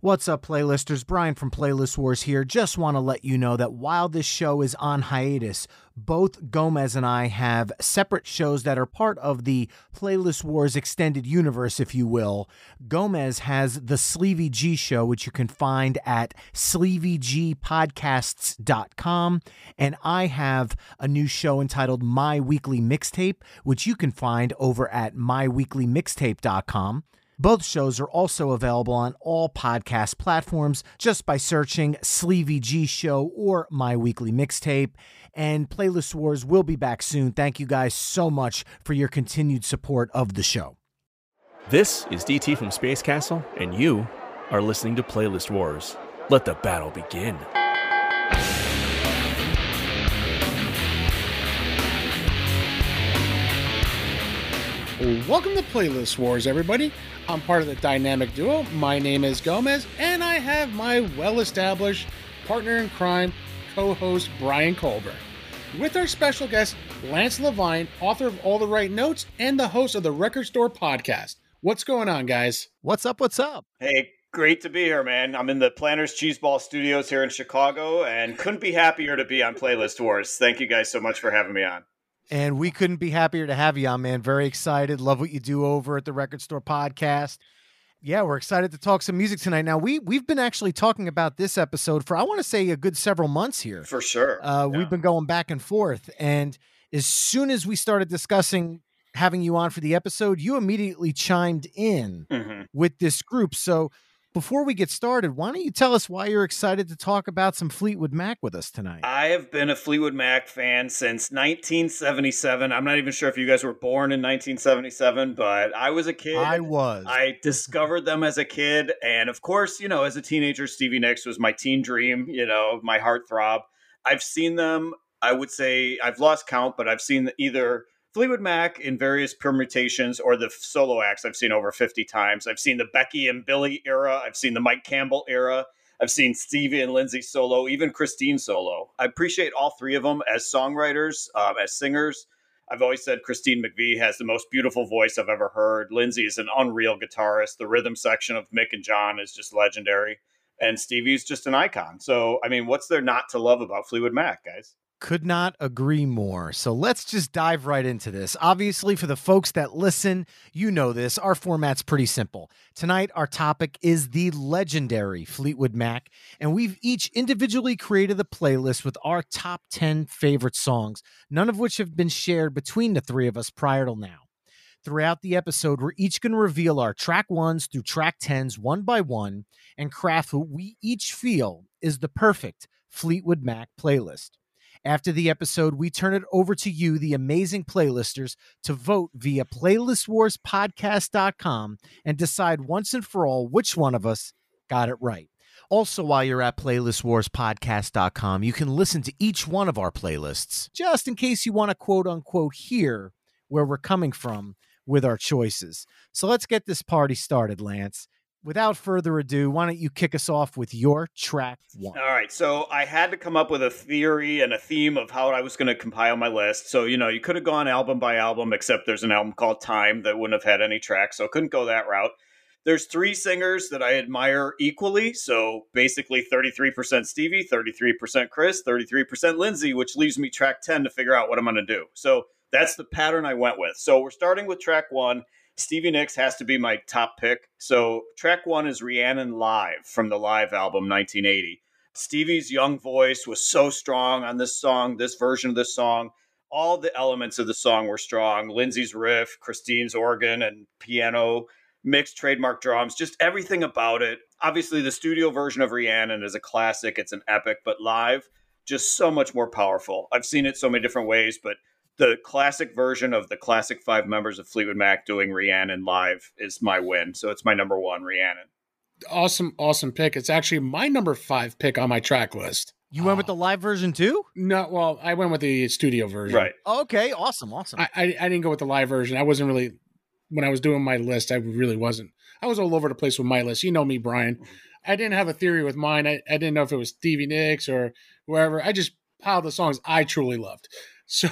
What's up, playlisters? Brian from Playlist Wars here. Just want to let you know that while this show is on hiatus, both Gomez and I have separate shows that are part of the Playlist Wars extended universe, if you will. Gomez has the Sleevey G show, which you can find at sleevygpodcasts.com. And I have a new show entitled My Weekly Mixtape, which you can find over at myweeklymixtape.com. Both shows are also available on all podcast platforms just by searching Sleevy G Show or My Weekly Mixtape. And Playlist Wars will be back soon. Thank you guys so much for your continued support of the show. This is DT from Space Castle, and you are listening to Playlist Wars. Let the battle begin. Welcome to Playlist Wars, everybody. I'm part of the dynamic duo. My name is Gomez, and I have my well established partner in crime, co host Brian Colbert. With our special guest, Lance LeVine, author of All the Right Notes and the host of the Record Store podcast. What's going on, guys? What's up? What's up? Hey, great to be here, man. I'm in the Planners Cheeseball Studios here in Chicago and couldn't be happier to be on Playlist Wars. Thank you guys so much for having me on. And we couldn't be happier to have you on, man. Very excited. Love what you do over at the Record Store Podcast. Yeah, we're excited to talk some music tonight. Now we we've been actually talking about this episode for I want to say a good several months here. For sure. Uh, Yeah. We've been going back and forth, and as soon as we started discussing having you on for the episode, you immediately chimed in Mhm. with this group. So before we get started, why don't you tell us why you're excited to talk about some Fleetwood Mac with us tonight? I have been a Fleetwood Mac fan since 1977. I'm not even sure if you guys were born in 1977, but I was a kid. I was. I discovered them as a kid. And of course, you know, as a teenager, Stevie Nicks was my teen dream, you know, my heartthrob. I've seen them, I would say, I've lost count, but I've seen either Fleetwood Mac in various permutations or the solo acts I've seen over 50 times. I've seen the Bekka and Billy era, I've seen the Mike Campbell era. I've seen Stevie and Lindsey solo, even Christine solo. I appreciate all three of them as songwriters, um, as singers. I've always said Christine McVie has the most beautiful voice I've ever heard. Lindsey is an unreal guitarist. The rhythm section of Mick and John is just legendary. And Stevie's just an icon. So, I mean, what's there not to love about Fleetwood Mac, guys? Could not agree more. So let's just dive right into this. Obviously, for the folks that listen, you know this. Our format's pretty simple. Tonight, our topic is the legendary Fleetwood Mac, and we've each individually created a playlist with our top 10 favorite songs, none of which have been shared between the three of us prior to now. Throughout the episode, we're each going to reveal our track ones through track tens one by one and craft what we each feel is the perfect Fleetwood Mac playlist. After the episode, we turn it over to you, the amazing playlisters, to vote via playlistwarspodcast.com and decide once and for all which one of us got it right. Also, while you're at playlistwarspodcast.com, you can listen to each one of our playlists, just in case you want to quote unquote hear where we're coming from with our choices. So let's get this party started, Lance. Without further ado, why don't you kick us off with your track one? All right, so I had to come up with a theory and a theme of how I was going to compile my list. So, you know, you could have gone album by album, except there's an album called Time that wouldn't have had any tracks, so couldn't go that route. There's three singers that I admire equally. So basically 33% Stevie, 33% Chris, 33% Lindsey, which leaves me track 10 to figure out what I'm going to do. So that's the pattern I went with. So we're starting with track one. Stevie Nicks has to be my top pick. So track one is Rhiannon Live from the live album 1980. Stevie's young voice was so strong on this song, this version of this song. All the elements of the song were strong. Lindsey's riff, Christine's organ and piano, Mick's trademark drums, just everything about it. Obviously, the studio version of Rhiannon is a classic, it's an epic, but live, just so much more powerful. I've seen it so many different ways, but the classic version of the classic five members of Fleetwood Mac doing Rhiannon live is my win. So it's my number one, Rhiannon. Awesome, awesome pick. It's actually my number five pick on my track list. You went with the live version too? No, well, I went with the studio version. Right. Okay, awesome, awesome. I, I, I didn't go with the live version. I wasn't really when I was doing my list. I really wasn't. I was all over the place with my list. You know me, Brian. I didn't have a theory with mine. I, I didn't know if it was Stevie Nicks or whoever. I just piled the songs I truly loved. So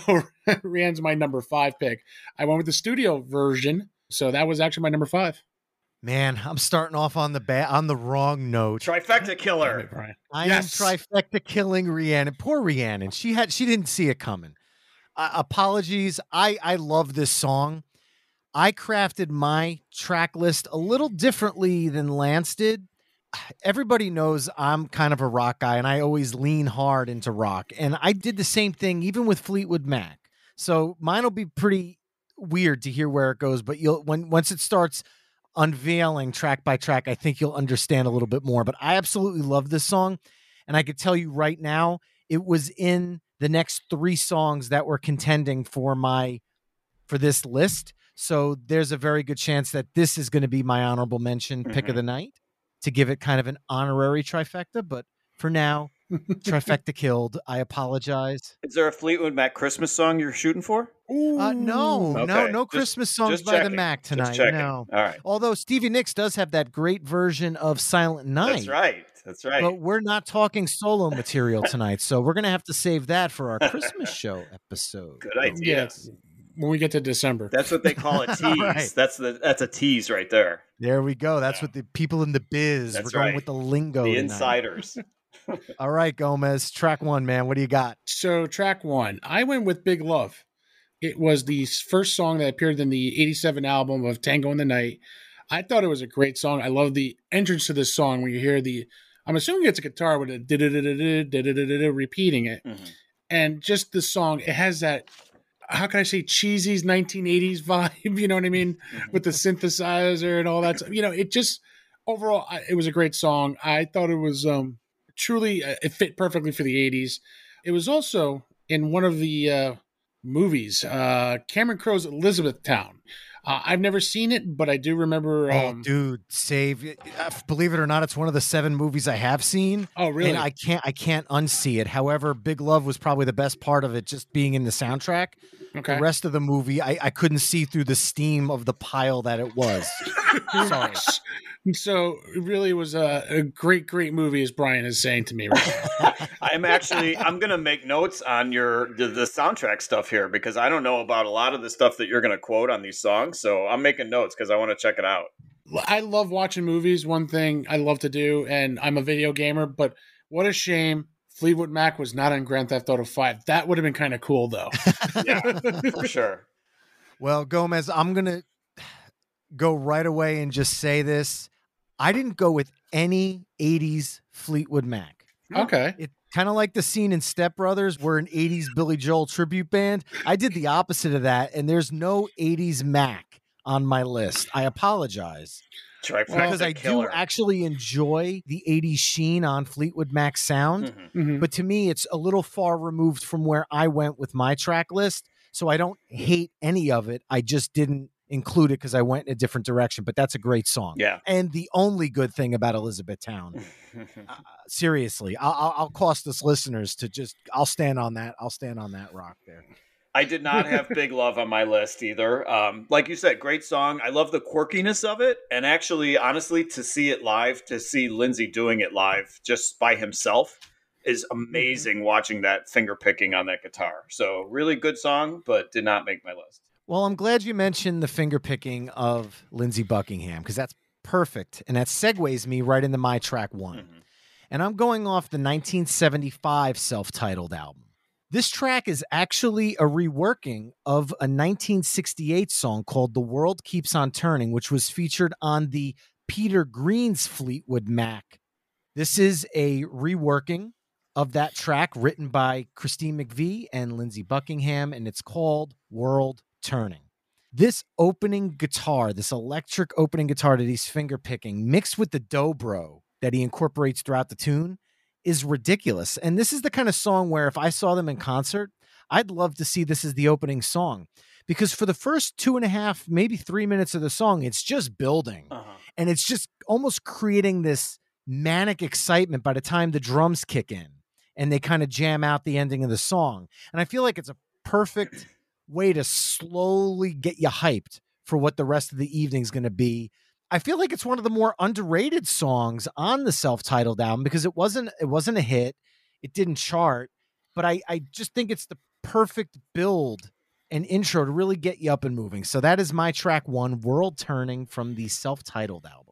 Rhiannon's my number five pick. I went with the studio version. So that was actually my number five. Man, I'm starting off on the ba- on the wrong note. Trifecta killer. it, Brian. I Yes. am trifecta killing Rhiannon. Poor Rhiannon. She had she didn't see it coming. Uh, apologies. I I love this song. I crafted my track list a little differently than Lance did. Everybody knows I'm kind of a rock guy and I always lean hard into rock. And I did the same thing even with Fleetwood Mac. So mine will be pretty weird to hear where it goes, but you'll when once it starts unveiling track by track, I think you'll understand a little bit more. But I absolutely love this song. And I could tell you right now, it was in the next three songs that were contending for my for this list. So there's a very good chance that this is going to be my honorable mention pick of Mhm. the night to give it kind of an honorary trifecta. But for now, trifecta killed. I apologize. Is there a Fleetwood Mac Christmas song you're shooting for? Uh, no, Okay, no, no just- Christmas songs just by the Mac tonight. checking. No. All right. Although Stevie Nicks does have that great version of Silent Night. That's right. That's right. But we're not talking solo material tonight, so we're gonna have to save that for our Christmas show episode. Good idea. Yeah, when we get to December. That's what they call a tease. right. That's the that's a tease right there. There we go. That's yeah. what the people in the biz. That's We're right. going with the lingo. The insiders. All right, Gomez. Track one, man. What do you got? So track one, I went with Big Love. It was the first song that appeared in the '87 album of Tango in the Night. I thought it was a great song. I love the entrance to this song when you hear the. I'm assuming it's a guitar with a repeating it, mm-hmm. and just the song. It has that how can I say, cheesy 1980s vibe, you know what I mean? Mhm. With the synthesizer and all that. stuff. You know, it just, overall, I- it was a great song. I thought it was um truly, uh, it fit perfectly for the 80s. It was also in one of the uh, movies, uh, Cameron Crowe's Elizabethtown. Uh, I've never seen it, but I do remember. oh, Um, dude, save! uh, Believe it or not, it's one of the seven movies I have seen, oh, really? and I can't, I can't unsee it. However, Big Love was probably the best part of it, just being in the soundtrack. okay. The rest of the movie, I, I couldn't see through the steam of the pile that it was. Sorry. So it really was a, a great, great movie, as Brian is saying to me right. I'm actually I'm gonna make notes on your the, the soundtrack stuff here because I don't know about a lot of the stuff that you're gonna quote on these songs. So I'm making notes because I want to check it out. I love watching movies. One thing I love to do, and I'm a video gamer. But what a shame Fleetwood Mac was not on Grand Theft Auto Five. That would have been kind of cool, though. Yeah, for sure. Well, Gomez, I'm going to go right away and just say this. I didn't go with any 80s Fleetwood Mac. okay. It kind of like the scene in Step Brothers where an 80s Billy Joel tribute band. I did the opposite of that, and there's no 80s Mac on my list. I apologize because I killer. do actually enjoy the 80s sheen on Fleetwood Mac sound. Mhm. Mhm. but to me it's a little far removed from where I went with my track list. So I don't hate any of it. I just didn't include it because I went in a different direction. But that's a great song. Yeah. And the only good thing about Elizabethtown, uh, seriously, I'll, I'll, cost us listeners to just. I'll stand on that. I'll stand on that rock there. I did not have Big Love on my list either. Um, like you said, great song. I love the quirkiness of it. And actually, honestly, to see it live, to see Lindsey doing it live just by himself is amazing watching that finger picking on that guitar. So, really good song, but did not make my list. Well, I'm glad you mentioned the finger picking of Lindsey Buckingham because that's perfect, and that segues me right into my track one. Mhm. and I'm going off the 1975 self titled album. This track is actually a reworking of a 1968 song called The World Keeps on Turning, which was featured on the Peter Green's Fleetwood Mac. This is a reworking of that track written by Christine McVie and Lindsey Buckingham, and it's called World Turning. This opening guitar, this electric opening guitar that he's finger picking, mixed with the dobro that he incorporates throughout the tune, is ridiculous. And this is the kind of song where if I saw them in concert, I'd love to see this as the opening song. Because for the first two and a half, maybe three minutes of the song, it's just building Uh-huh. and it's just almost creating this manic excitement by the time the drums kick in and they kind of jam out the ending of the song. And I feel like it's a perfect way to slowly get you hyped for what the rest of the evening's going to be. I feel like it's one of the more underrated songs on the self-titled album because it wasn't it wasn't a hit. It didn't chart, but I I just think it's the perfect build and intro to really get you up and moving. So that is my track 1 World Turning from the self-titled album.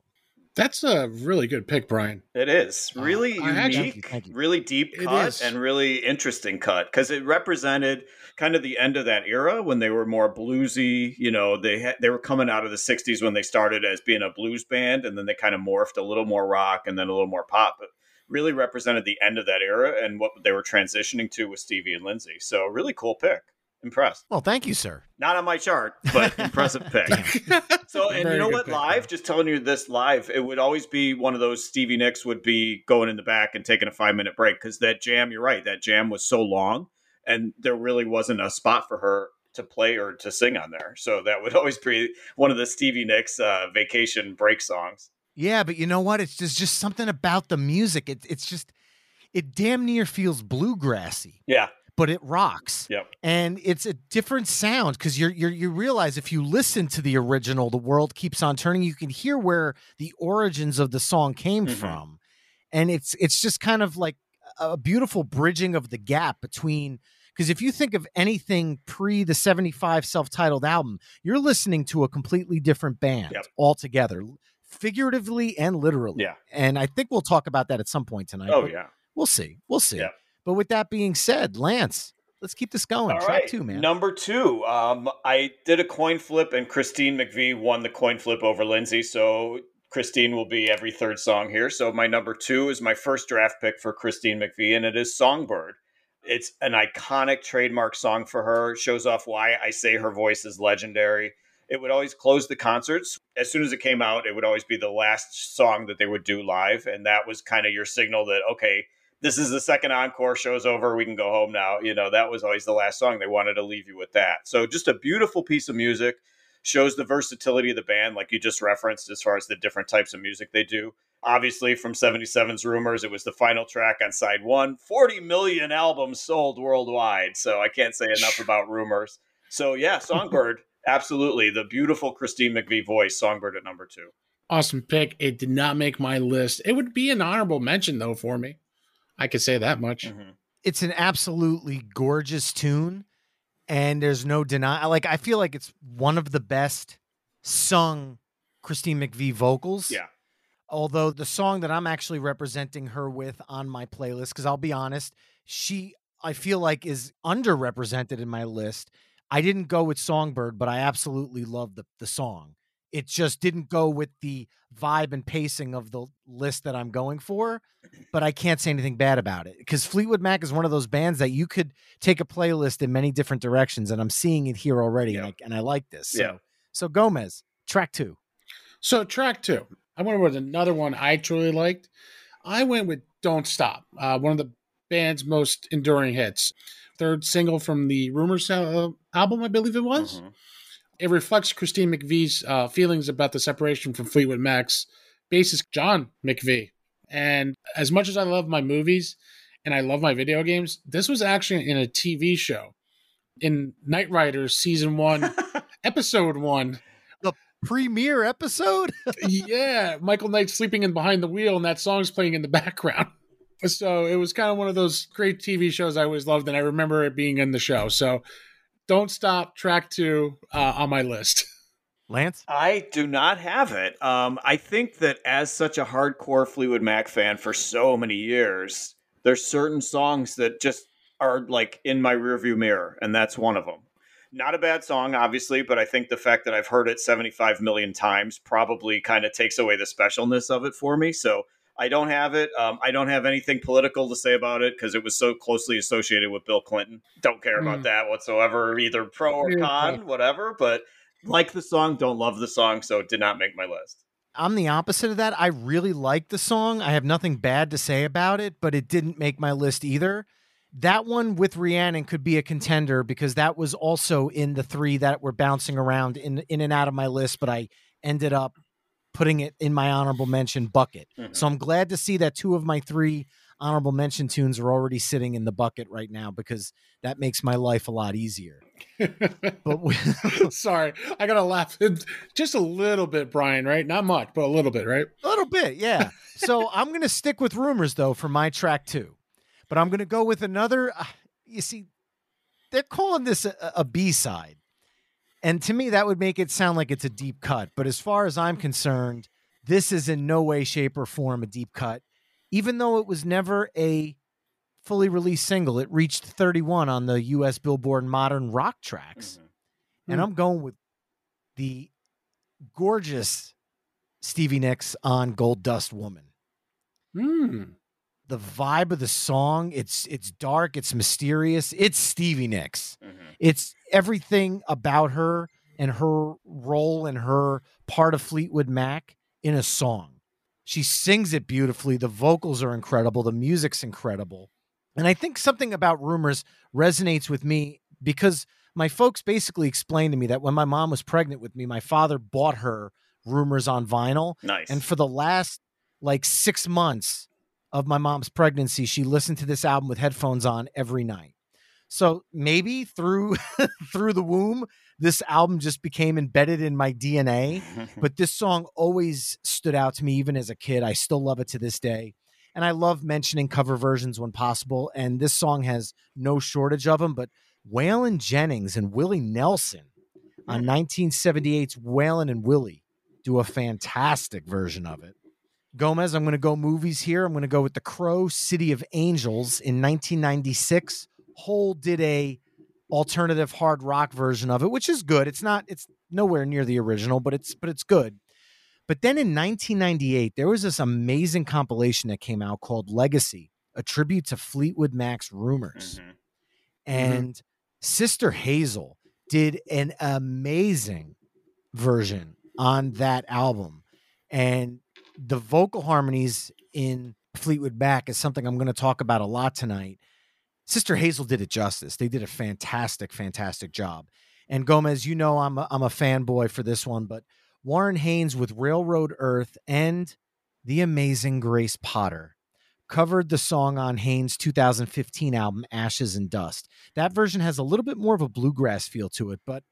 That's a really good pick, Brian. It is Uh, really I actually- unique, Thank you, thank you. really deep cut, and really interesting cut because it represented kind of the end of that era when they were more bluesy. You know, they had, they were coming out of the '60s when they started as being a blues band, and then they kind of morphed a little more rock and then a little more pop. But really represented the end of that era and what they were transitioning to with Stevie and Lindsey. So really cool pick. Impressed. Well, thank you, sir. Not on my chart, but impressive pick. So, and Very you know what? pick, live, man. just telling you this live, it would always be one of those Stevie Nicks would be going in the back and taking a five minute break because that jam, you're right, that jam was so long and there really wasn't a spot for her to play or to sing on there. So that would always be one of the Stevie Nicks uh, vacation break songs. Yeah, but you know what? It's just just something about the music. It, it's just it damn near feels bluegrassy, Yeah. But it rocks. Yep. And it's a different sound because you're, you're you realize if you listen to the original, "The World Keeps on Turning," you can hear where the origins of the song came Mhm. from, and it's it's just kind of like a beautiful bridging of the gap between. Because if you think of anything pre the 75 self titled album, you're listening to a completely different band Yep. altogether, figuratively and literally. Yeah. And I think we'll talk about that at some point tonight. Oh, yeah. We'll see. We'll see. Yeah. But with that being said, Lance, let's keep this going. All Track right, two, man. Number two, um, I did a coin flip, and Christine McVie won the coin flip over Lindsey. So Christine will be every third song here. So my number two is my first draft pick for Christine McVie, and it is Songbird. It's an iconic trademark song for her. Shows off why I say her voice is legendary. It would always close the concerts. As soon as it came out, it would always be the last song that they would do live. And that was kind of your signal that, okay, this is the second encore, show's over, we can go home now. You know, that was always the last song. They wanted to leave you with that. So just a beautiful piece of music. Shows the versatility of the band, like you just referenced, as far as the different types of music they do. Obviously, from 77's Rumors, it was the final track on side one. 40 million albums sold worldwide. So I can't say enough about Rumors. So, yeah, Songbird, absolutely. The beautiful Christine McVie voice, Songbird at number two. Awesome pick. It did not make my list. It would be an honorable mention though for me. I could say that much. Mhm. It's an absolutely gorgeous tune, and there's no deny. Like I feel like it's one of the best sung Christine McVie vocals. Yeah. Although the song that I'm actually representing her with on my playlist, because I'll be honest, she I feel like is underrepresented in my list. I didn't go with Songbird, but I absolutely love the the song. It just didn't go with the vibe and pacing of the list that I'm going for, but I can't say anything bad about it because Fleetwood Mac is one of those bands that you could take a playlist in many different directions, and I'm seeing it here already, and, I, and I like this. So, Yeah. so Gomez, track two. So track two, I went with another one I truly liked. I went with "Don't Stop," uh, one of the band's most enduring hits. Third single from the Rumors album, I believe it was. Mhm. It reflects Christine McVie's uh, feelings about the separation from Fleetwood Mac's bassist John McVie. And as much as I love my movies and I love my video games, this was actually in a TV show in Knight Riders season one, episode one. The premiere episode. yeah, Michael Knight sleeping in behind the wheel, and that song's playing in the background. So it was kind of one of those great TV shows I always loved, and I remember it being in the show. So don't stop track two uh, on my list. Lance. I do not have it. Um, I think that as such a hardcore Fleetwood Mac fan for so many years, there's certain songs that just are like in my rearview mirror, and that's one of them. Not a bad song, obviously, but I think the fact that I've heard it 75 million times probably kind of takes away the specialness of it for me. So I don't have it. Um, I don't have anything political to say about it because it was so closely associated with Bill Clinton. Don't care about Mm. that whatsoever, either pro or con, whatever. But like the song, don't love the song, so it did not make my list. I'm the opposite of that. I really like the song. I have nothing bad to say about it, but it didn't make my list either. That one with Rhiannon could be a contender because that was also in the three that were bouncing around in in and out of my list, but I ended up putting it in my honorable mention bucket. Mhm. So I'm glad to see that two of my three honorable mention tunes are already sitting in the bucket right now because that makes my life a lot easier. But we- Sorry, I gotta laugh just a little bit, Brian. Right? Not much, but a little bit, right? A little bit, yeah. So I'm going to stick with rumors though for my track two, but I'm going to go with another. Uh, you see, they're calling this a, a B side, and to me that would make it sound like it's a deep cut. But as far as I'm concerned, this is in no way, shape, or form a deep cut. Even though it was never a fully released single, it reached 31 on the US Billboard Modern Rock Tracks. Mhm. And Hmm. I'm going with the gorgeous Stevie Nicks on Gold Dust Woman. Hmm. The vibe of the song, it's it's dark, it's mysterious, it's Stevie Nicks. Mhm. It's everything about her and her role and her part of Fleetwood Mac in a song. She sings it beautifully. The vocals are incredible. The music's incredible. And I think something about Rumors resonates with me because my folks basically explained to me that when my mom was pregnant with me, my father bought her Rumors on vinyl. Nice. And for the last like six months of my mom's pregnancy, she listened to this album with headphones on every night. So maybe through through the womb, this album just became embedded in my DNA. But this song always stood out to me, even as a kid. I still love it to this day. And I love mentioning cover versions when possible. And this song has no shortage of them. But Waylon Jennings and Willie Nelson on mm. 1978's Waylon and Willie do a fantastic version of it. Gomez, I'm going to go movies here. I'm going to go with The Crow, City of Angels in 1996. Hole did a alternative hard rock version of it, which is good. It's not it's nowhere near the original, but it's but it's good. But then in 1998, there was this amazing compilation that came out called Legacy, a tribute to Fleetwood Mac's Rumors. Mhm. And Sister Hazel did an amazing version on that album. And the vocal harmonies in Fleetwood Mac is something I'm going to talk about a lot tonight. Sister Hazel did it justice. They did a fantastic, fantastic job. And Gomez, you know I'm a, I'm a fanboy for this one, but Warren Haynes with Railroad Earth and the amazing Grace Potter covered the song on Haynes' 2015 album Ashes and Dust. That version has a little bit more of a bluegrass feel to it, but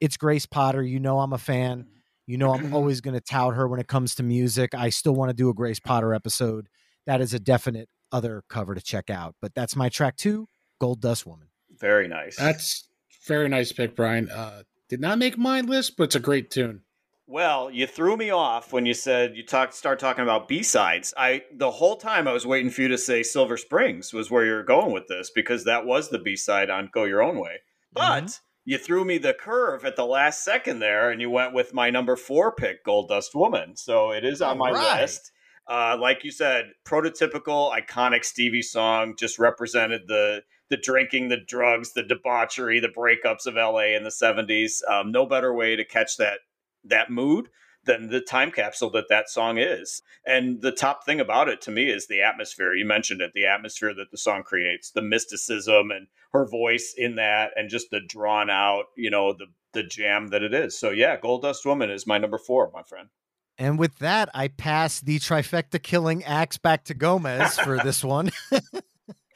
it's Grace Potter. You know I'm a fan. You know I'm mm-hmm. always going to tout her when it comes to music. I still want to do a Grace Potter episode. That is a definite other cover to check out. But that's my track two, Gold Dust Woman. Very nice. That's very nice pick, Brian. Uh, did not make my list, but it's a great tune. Well, you threw me off when you said you talked start talking about B sides. I the whole time I was waiting for you to say Silver Springs was where you were going with this because that was the B side on Go Your Own Way. But you threw me the curve at the last second there, and you went with my number four pick, Gold Dust Woman. So it is on my All right. list. Uh, like you said, prototypical, iconic Stevie song, just represented the the drinking, the drugs, the debauchery, the breakups of LA in the '70s. Um, no better way to catch that that mood than the time capsule that that song is. And the top thing about it to me is the atmosphere. You mentioned it, the atmosphere that the song creates, the mysticism and her voice in that, and just the drawn out, you know, the the jam that it is. So yeah, Gold Dust Woman is my number four, my friend. And with that, I pass the trifecta killing axe back to Gomez for this one.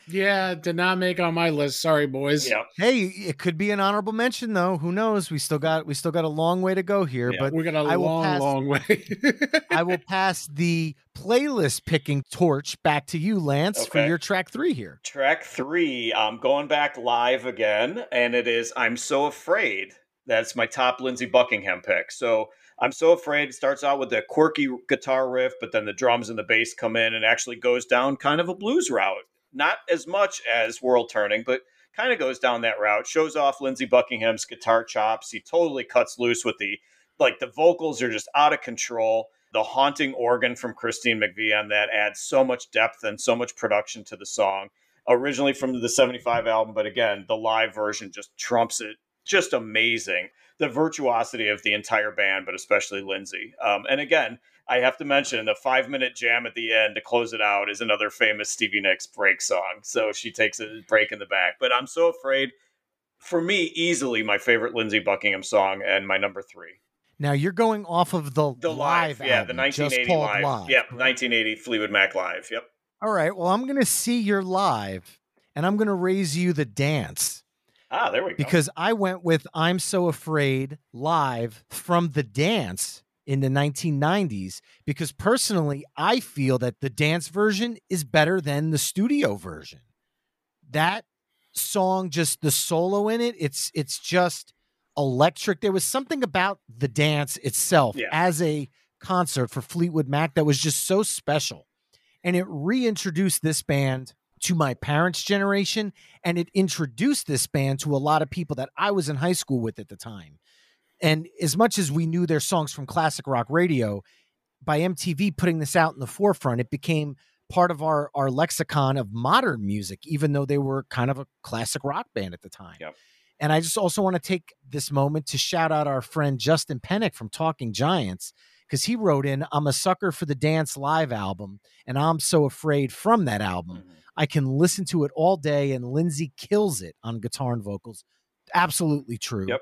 Yeah, did not make on my list. Sorry, boys. Yeah. hey, it could be an honorable mention though. Who knows? We still got we still got a long way to go here, Yeah. but we got a I will long, pass- long way. I will pass the playlist picking torch back to you, Lance, for your track three here. Track three, I'm going back live again, and it is I'm So Afraid. That's my top Lindsey Buckingham pick. So I'm So Afraid it starts out with a quirky guitar riff, but then the drums and the bass come in and actually goes down kind of a blues route. Not as much as World Turning, but kind of goes down that route. Shows off Lindsey Buckingham's guitar chops. He totally cuts loose with the like the vocals are just out of control. The haunting organ from Christine McVie on that adds so much depth and so much production to the song. Originally from the 75 album, but again, the live version just trumps it. Just amazing. The virtuosity of the entire band, but especially Lindsey. Um, and again, I have to mention the five minute jam at the end to close it out is another famous Stevie Nicks break song. So she takes a break in the back. But I'm so afraid. For me, easily my favorite Lindsey Buckingham song and my number three. Now you're going off of the, The live, yeah, album, the 1980 live. live. Yep, 1980 Fleetwood Mac live. Yep. All right. Well, I'm gonna see your live, and I'm gonna raise you the dance Ah, there we go. because I went with "I'm So Afraid" live from the dance in the 1990s. Because personally, I feel that the dance version is better than the studio version. That song, just the solo in it, it's it's just electric. There was something about the dance itself Yeah. as a concert for Fleetwood Mac that was just so special. And it reintroduced this band to my parents' generation. And it introduced this band to a lot of people that I was in high school with at the time. And as much as we knew their songs from classic rock radio, by MTV putting this out in the forefront, it became part of our our lexicon of modern music, even though they were kind of a classic rock band at the time. Yep. And I just also want to take this moment to shout out our friend Justin Pennick from Talking Giants because he wrote in, "I'm a sucker for the Dance Live album, and I'm so afraid from that album. Mhm. I can listen to it all day, and Lindsey kills it on guitar and vocals. Absolutely true. Yep.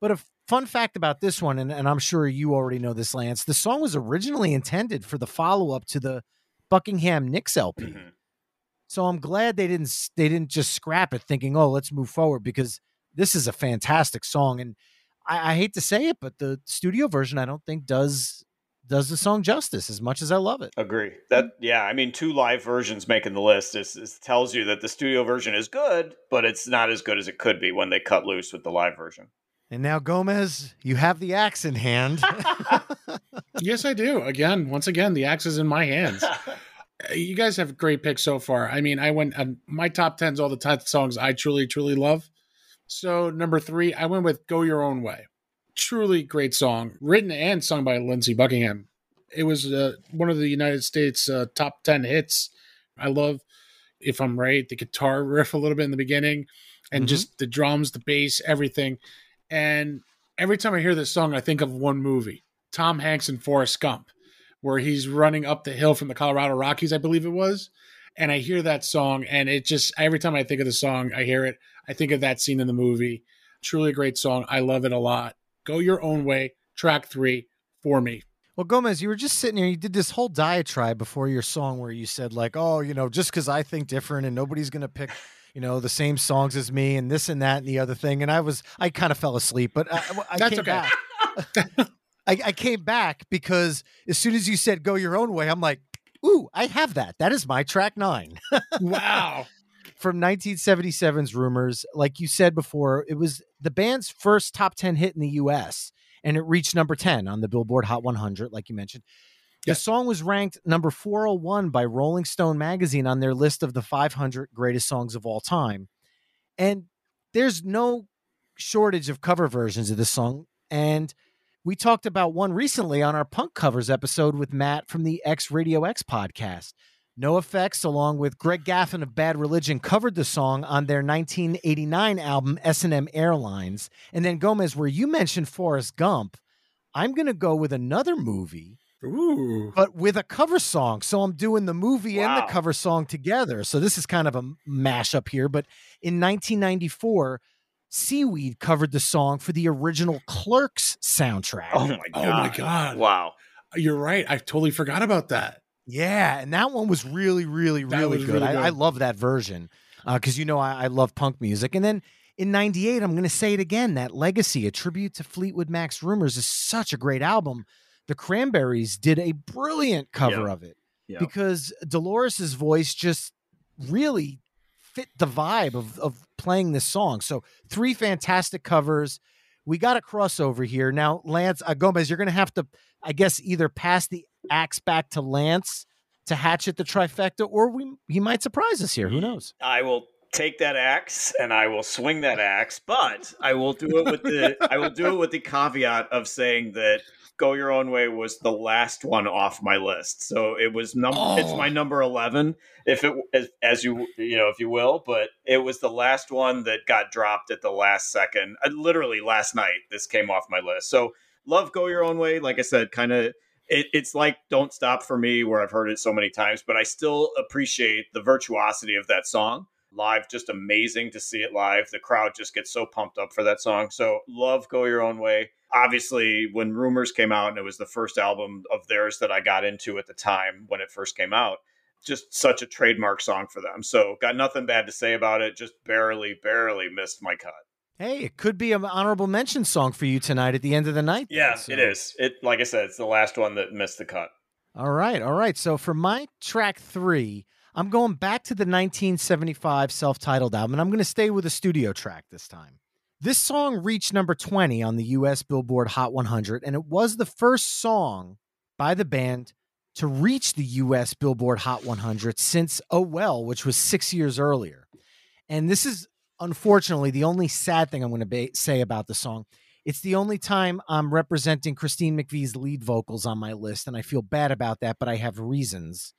But a fun fact about this one, and, and I'm sure you already know this, Lance, the song was originally intended for the follow up to the Buckingham Nicks LP. Mhm. So I'm glad they didn't they didn't just scrap it, thinking, "Oh, let's move forward," because this is a fantastic song, and I, I hate to say it, but the studio version I don't think does does the song justice as much as I love it. Agree. That yeah, I mean, two live versions making the list is, is tells you that the studio version is good, but it's not as good as it could be when they cut loose with the live version. And now Gomez, you have the axe in hand. yes, I do. Again, once again, the axe is in my hands. Uh, You guys have great picks so far. I mean, I went on my top tens all the time songs I truly, truly love. So number three, I went with "Go Your Own Way." Truly great song, written and sung by Lindsey Buckingham. It was uh, one of the United States uh, top ten hits. I love, if I'm right, the guitar riff a little bit in the beginning, and Mhm. just the drums, the bass, everything. And every time I hear this song, I think of one movie: Tom Hanks and Forrest Gump where he's running up the hill from the Colorado Rockies, I believe it was. And I hear that song, and it just every time I think of the song, I hear it. I think of that scene in the movie. Truly a great song. I love it a lot. Go your own way. Track three for me. Well, Gomez, you were just sitting here. You did this whole diatribe before your song where you said, like, oh, you know, just because I think different and nobody's going to pick, you know, the same songs as me and this and that and the other thing. And I was, I kind of fell asleep, but I, I That's came okay. back. I, I came back because as soon as you said go your own way, I'm like, ooh, I have that. That is my track nine. Wow. from 1977's Rumors. Like you said before, it was the band's first top 10 hit in the US and it reached number 10 on the Billboard Hot 100, like you mentioned. The Yes. song was ranked number 401 by Rolling Stone magazine on their list of the 500 greatest songs of all time. And there's no shortage of cover versions of this song. And we talked about one recently on our punk covers episode with Matt from the X Radio X podcast. NOFX, along with Greg Graffin of Bad Religion, covered the song on their 1989 album S&M Airlines. And then Gomez, where you mentioned Forrest Gump, I'm going to go with another movie, Ooh. but with a cover song. So I'm doing the movie and the cover song together. So this is kind of a mashup here. But in 1994, Seaweed covered the song for the original Clerks soundtrack. Oh my god! Oh my God. Wow. You're right. I totally forgot about that. Yeah, and that one was really, really, That really good. really I, I love that version because you know I, I love punk music. And then in '98, I'm going to say it again: that Legacy, a tribute to Fleetwood Mac's Rumors, is such a great album. The Cranberries did a brilliant cover Yeah. of it Yeah. because Dolores's voice just really fit the vibe of of playing this song. So three fantastic covers. We got a crossover here now. Lance uh, Gomez, you're going to have to, I guess, either pass the axe back to Lance to hatchet the trifecta, or we he might surprise us here. Who knows? I will take that axe and I will swing that axe, but I will do it with the I will do it with the caveat of saying that Go Your Own Way was the last one off my list. So it was number it's Oh. my number 11 if it as, as you you know if you will, but it was the last one that got dropped at the last second. Uh, literally last night this came off my list. So love Go Your Own Way like I said kind of it, it's like Don't Stop for me, where I've heard it so many times, but I still appreciate the virtuosity of that song. Live, just amazing to see it live. The crowd just gets so pumped up for that song. So, love Go Your Own Way. Obviously, when Rumors came out, and it was the first album of theirs that I got into at the time when it first came out, just such a trademark song for them. So, got nothing bad to say about it. Just barely, barely missed my cut. Hey, it could be an honorable mention song for you tonight at the end of the night. Yeah, So- it is. It like I said, it's the last one that missed the cut. All right, all right. So for my track three, I'm going back to the 1975 self-titled album, and I'm going to stay with a studio track this time. This song reached number 20 on the U.S. Billboard Hot 100, and it was the first song by the band to reach the US Billboard Hot 100 since Oh Well, which was six years earlier. And this is unfortunately the only sad thing I'm going to ba- say about the song. It's the only time I'm representing Christine McVie's lead vocals on my list, and I feel bad about that, but I have reasons.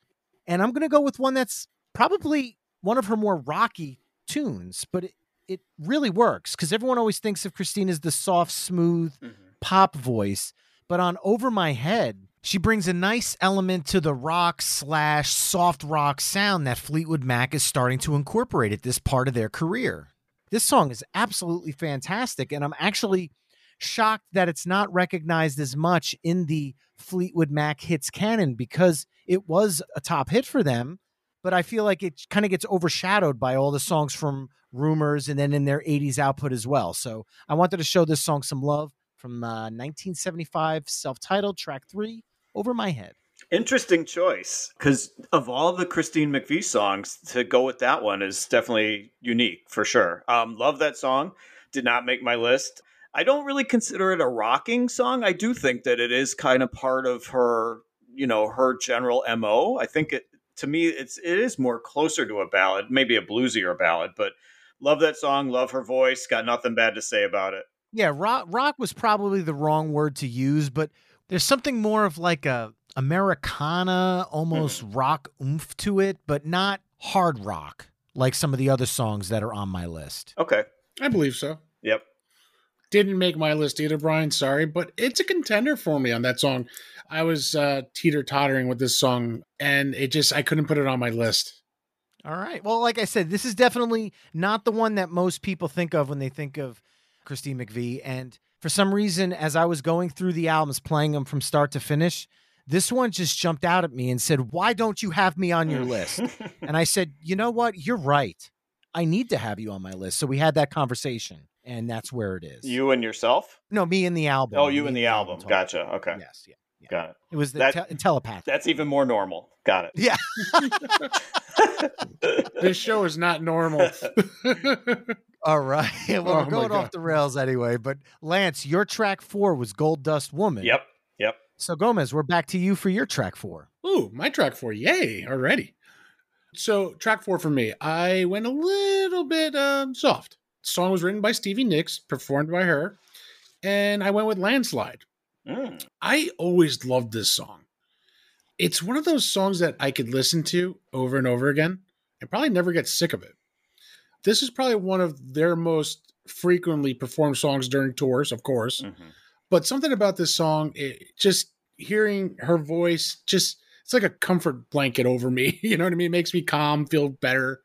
And I'm going to go with one that's probably one of her more rocky tunes, but it, it really works because everyone always thinks of Christine as the soft, smooth Mhm. pop voice. But on Over My Head, she brings a nice element to the rock slash soft rock sound that Fleetwood Mac is starting to incorporate at this part of their career. This song is absolutely fantastic, and I'm actually shocked that it's not recognized as much in the Fleetwood Mac hits canon because it was a top hit for them. But I feel like it kind of gets overshadowed by all the songs from Rumors and then in their 80s output as well. So I wanted to show this song some love from uh, 1975, self titled track three, Over My Head. Interesting choice because of all the Christine McVie songs, to go with that one is definitely unique for sure. Um, love that song. Did not make my list. I don't really consider it a rocking song. I do think that it is kind of part of her, you know, her general mo. I think it to me it's it is more closer to a ballad, maybe a bluesier ballad, but love that song. Love her voice. Got nothing bad to say about it. Yeah, rock, rock was probably the wrong word to use, but there's something more of like a Americana, almost rock oomph to it, but not hard rock like some of the other songs that are on my list. Okay. I believe so. Yep. Didn't make my list either, Brian. Sorry, but it's a contender for me on that song. I was uh, teeter tottering with this song, and it just I couldn't put it on my list. All right. Well, like I said, this is definitely not the one that most people think of when they think of Christine McVie. And for some reason, as I was going through the albums, playing them from start to finish, this one just jumped out at me and said, Why don't you have me on your mm. list? And I said, You know what? You're right. I need to have you on my list. So we had that conversation, and that's where it is. you and yourself? no, me and the album. Oh, you Me and the album. talking. Gotcha. Okay. Yes. Yeah. yeah. Got it. It was the That- te- telepathic. That's even more normal. Got it. yeah. This show is not normal. All right. Well, Oh we're going off the rails anyway. But Lance, your track four was Gold Dust Woman. Yep. Yep. So Gomez, we're back to you for your track four. Ooh, my track four. Yay, already. So, track four for me, I went a little bit um, soft. song was written by Stevie Nicks, performed by her, and I went with Landslide. Mm. I always loved this song. It's one of those songs that I could listen to over and over again and probably never get sick of it. This is probably one of their most frequently performed songs during tours, of course. Mhm. But something about this song, it, just hearing her voice, just it's like a comfort blanket over me. You know what I mean? It makes me calm, feel better.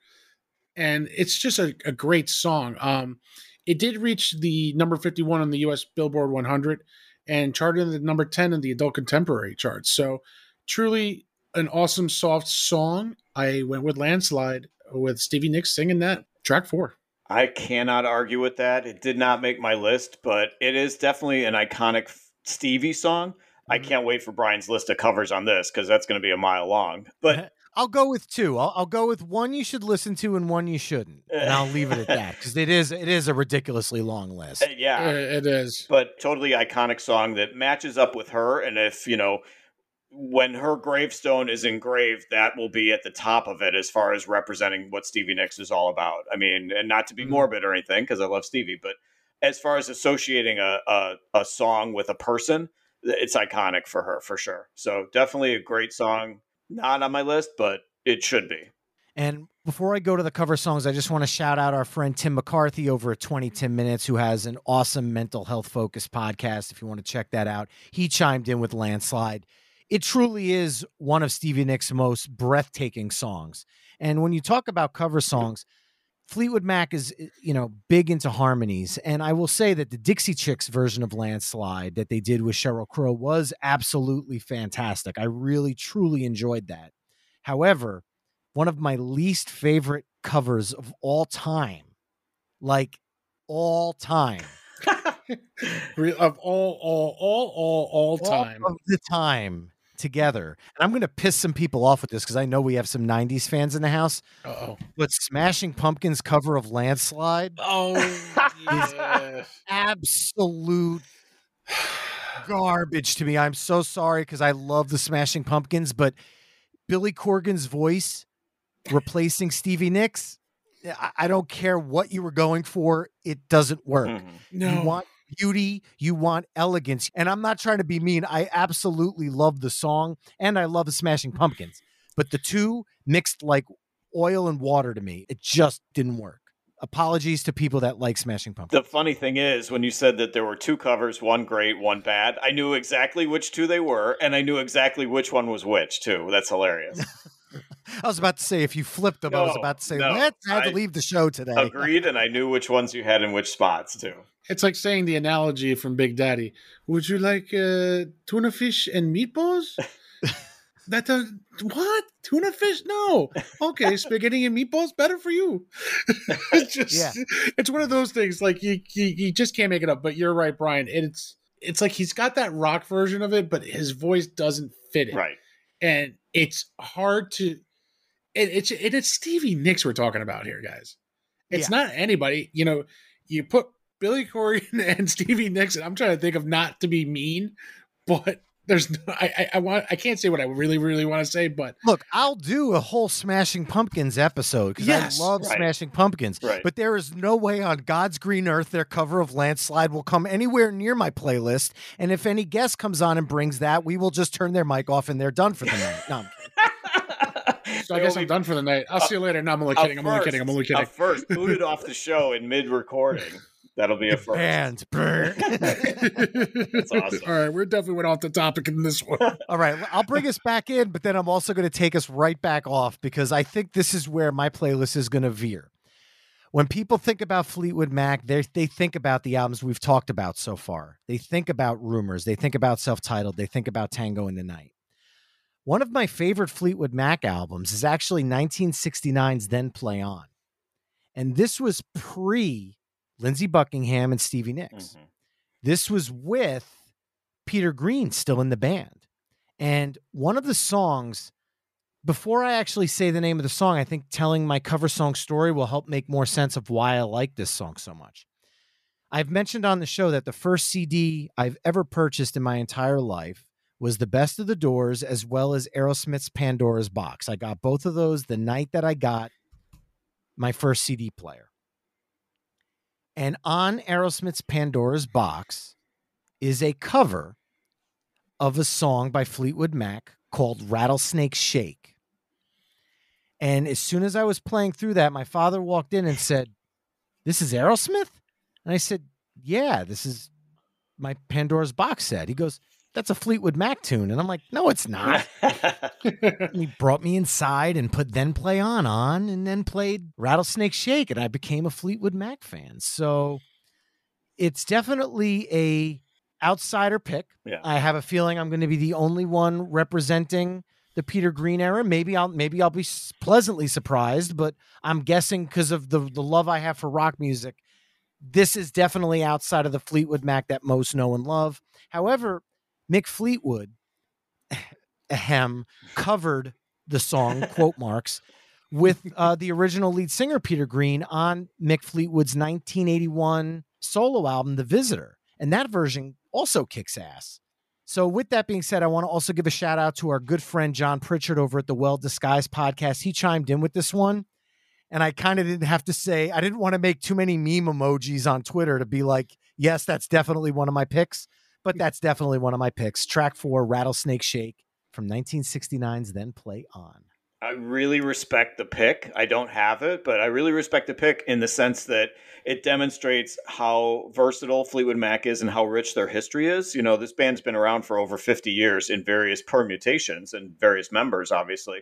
And it's just a, a great song. Um, it did reach the number 51 on the US Billboard 100 and charted in the number 10 in the adult contemporary charts. So, truly an awesome, soft song. I went with Landslide with Stevie Nicks singing that track four. I cannot argue with that. It did not make my list, but it is definitely an iconic Stevie song. I Mhm. can't wait for Brian's list of covers on this because that's going to be a mile long. But I'll go with two. I'll, I'll go with one you should listen to and one you shouldn't, and I'll leave it at that because it is it is a ridiculously long list. uh, yeah, it is. but totally iconic song that matches up with her. And if you know when her gravestone is engraved, that will be at the top of it as far as representing what Stevie Nicks is all about. I mean, and not to be Mhm. morbid or anything because I love Stevie, but as far as associating a, a a song with a person, it's iconic for her for sure. So definitely a great song. Not on my list, but it should be. And before I go to the cover songs, I just want to shout out our friend Tim McCarthy over at 2010 Minutes, who has an awesome mental health focused podcast. If you want to check that out, he chimed in with Landslide. It truly is one of Stevie Nicks' most breathtaking songs. And when you talk about cover songs, Fleetwood Mac is, eh, you know, big into harmonies. And I will say that the Dixie Chicks version of Landslide that they did with Sheryl Crow was absolutely fantastic. I really, truly enjoyed that. However, one of my least favorite covers of all time, like all time, Of all, all, all, all, all time. all of the time together. And I'm going to piss some people off with this because I know we have some 90s fans in the house, Uh-oh. but Smashing Pumpkins cover of Landslide, Oh, yeah. absolute garbage to me. I'm so sorry because I love the Smashing Pumpkins, but Billy Corgan's voice replacing Stevie Nicks, I, I don't care what you were going for, it doesn't work. Mhm. No. You want beauty, you want elegance. And I'm not trying to be mean. I absolutely love the song and I love the Smashing Pumpkins. But the two mixed like oil and water to me. It just didn't work. Apologies to people that like Smashing Pumpkins. The funny thing is, when you said that there were two covers, one great, one bad, I knew exactly which two they were, and I knew exactly which one was which, too. That's hilarious. I was about to say if you flipped them, I was about to say no, let's have to leave the show today. Agreed, and I knew which ones you had in which spots, too. It's like saying the analogy from Big Daddy. Would you like uh, tuna fish and meatballs? that uh, what tuna fish? No. Okay, spaghetti and meatballs better for you. it's just Yeah. it's one of those things. Like you, you you just can't make it up. But you're right, Brian. It's it's like he's got that rock version of it, but his voice doesn't fit it. Right. and it's hard to it, it's it, it's Stevie Nicks we're talking about here, guys. It's not anybody. You know, you put Billy Corgan and Stevie Nicks, and I'm trying to think of not to be mean, but there's no, I, I I want I can't say what I really really want to say, but Look, I'll do a whole Smashing Pumpkins episode because Yes, I love right. Smashing Pumpkins. Right. But there is no way on God's green earth their cover of Landslide will come anywhere near my playlist. And if any guest comes on and brings that, we will just turn their mic off and they're done for the night. No, I'm so I guess I'm done for the night. I'll uh, see you later. No, I'm only uh, kidding. I'm only kidding. I'm only kidding. First, booted off the show in mid recording. That'll be a first. and burn. That's awesome. All right, we're definitely went off the topic in this one. All right, I'll bring us back in, but then I'm also going to take us right back off because I think this is where my playlist is going to veer. When people think about Fleetwood Mac, they they think about the albums we've talked about so far. They think about Rumors, they think about Self-Titled, they think about Tango in the Night. One of my favorite Fleetwood Mac albums is actually 1969's Then Play On. And this was pre Lindsey Buckingham and Stevie Nicks. Mhm. This was with Peter Green still in the band. And one of the songs, before I actually say the name of the song, I think telling my cover song story will help make more sense of why I like this song so much. I've mentioned on the show that the first CD I've ever purchased in my entire life was The Best of the Doors as well as Aerosmith's Pandora's Box. I got both of those the night that I got my first CD player. And on Aerosmith's Pandora's Box is a cover of a song by Fleetwood Mac called Rattlesnake Shake. And as soon as I was playing through that, my father walked in and said, This is Aerosmith? And I said, Yeah, this is my Pandora's Box set. He goes, That's a Fleetwood Mac tune. And I'm like, No, it's not. And he brought me inside and put Then Play On on and then played Rattlesnake Shake. And I became a Fleetwood Mac fan. So it's definitely a outsider pick. Yeah. I have a feeling I'm going to be the only one representing the Peter Green era. Maybe I'll maybe I'll be pleasantly surprised, but I'm guessing because of the the love I have for rock music, this is definitely outside of the Fleetwood Mac that most know and love. However, Mick Fleetwood, ahem, covered the song quote marks with uh, the original lead singer Peter Green on Mick Fleetwood's 1981 solo album The Visitor, and that version also kicks ass. So, with that being said, I want to also give a shout out to our good friend John Pritchard over at the Well Disguised podcast. He chimed in with this one, and I kind of didn't have to say, I didn't want to make too many meme emojis on Twitter to be like, yes, that's definitely one of my picks, but that's definitely one of my picks. Track four, Rattlesnake Shake from 1969's Then Play On. I really respect the pick. I don't have it, but I really respect the pick in the sense that it demonstrates how versatile Fleetwood Mac is and how rich their history is. You know, this band's been around for over 50 years in various permutations and various members, obviously.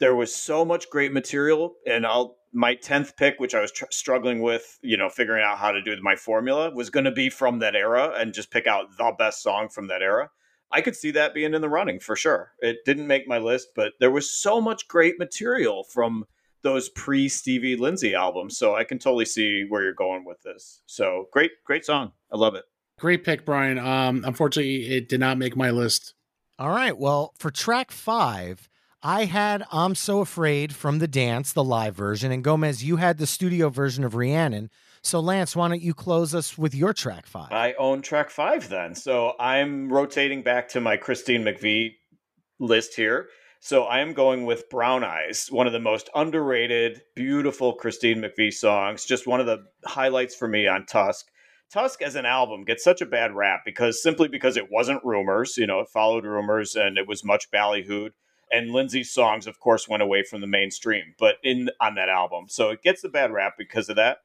There was so much great material, and I'll my 10th pick, which I was tr- struggling with, you know, figuring out how to do my formula, was going to be from that era and just pick out the best song from that era. I could see that being in the running for sure. It didn't make my list, but there was so much great material from those pre Stevie Lindsey albums. So I can totally see where you're going with this. So great, great song. I love it. Great pick, Brian. Um, unfortunately, it did not make my list. All right. Well, for track five, I had I'm So Afraid from the dance, the live version, and Gomez, you had the studio version of Rhiannon. So, Lance, why don't you close us with your track five? I own track five then. So I'm rotating back to my Christine McVie list here. So I am going with Brown Eyes, one of the most underrated, beautiful Christine McVie songs. Just one of the highlights for me on Tusk. Tusk as an album gets such a bad rap because simply because it wasn't rumors, you know, it followed rumors and it was much ballyhooed. And Lindsey's songs, of course, went away from the mainstream, but in on that album. So it gets the bad rap because of that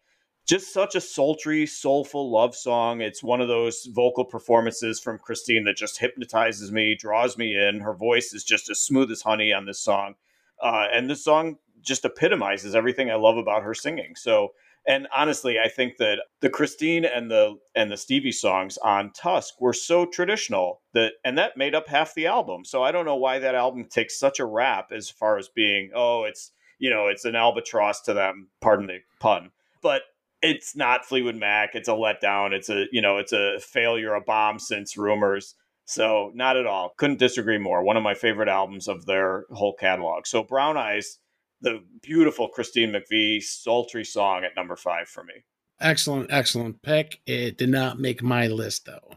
just such a sultry, soulful love song. It's one of those vocal performances from Christine that just hypnotizes me, draws me in. Her voice is just as smooth as honey on this song. Uh, and this song just epitomizes everything I love about her singing. So, and honestly, I think that the Christine and the and the Stevie songs on Tusk were so traditional that and that made up half the album. So I don't know why that album takes such a rap as far as being, oh, it's you know, it's an albatross to them, pardon the pun. But it's not Fleetwood Mac. It's a letdown. It's a you know it's a failure, a bomb since rumors. So not at all. Couldn't disagree more. One of my favorite albums of their whole catalog. So Brown Eyes, the beautiful Christine McVie sultry song at number five for me. Excellent, excellent pick. It did not make my list though.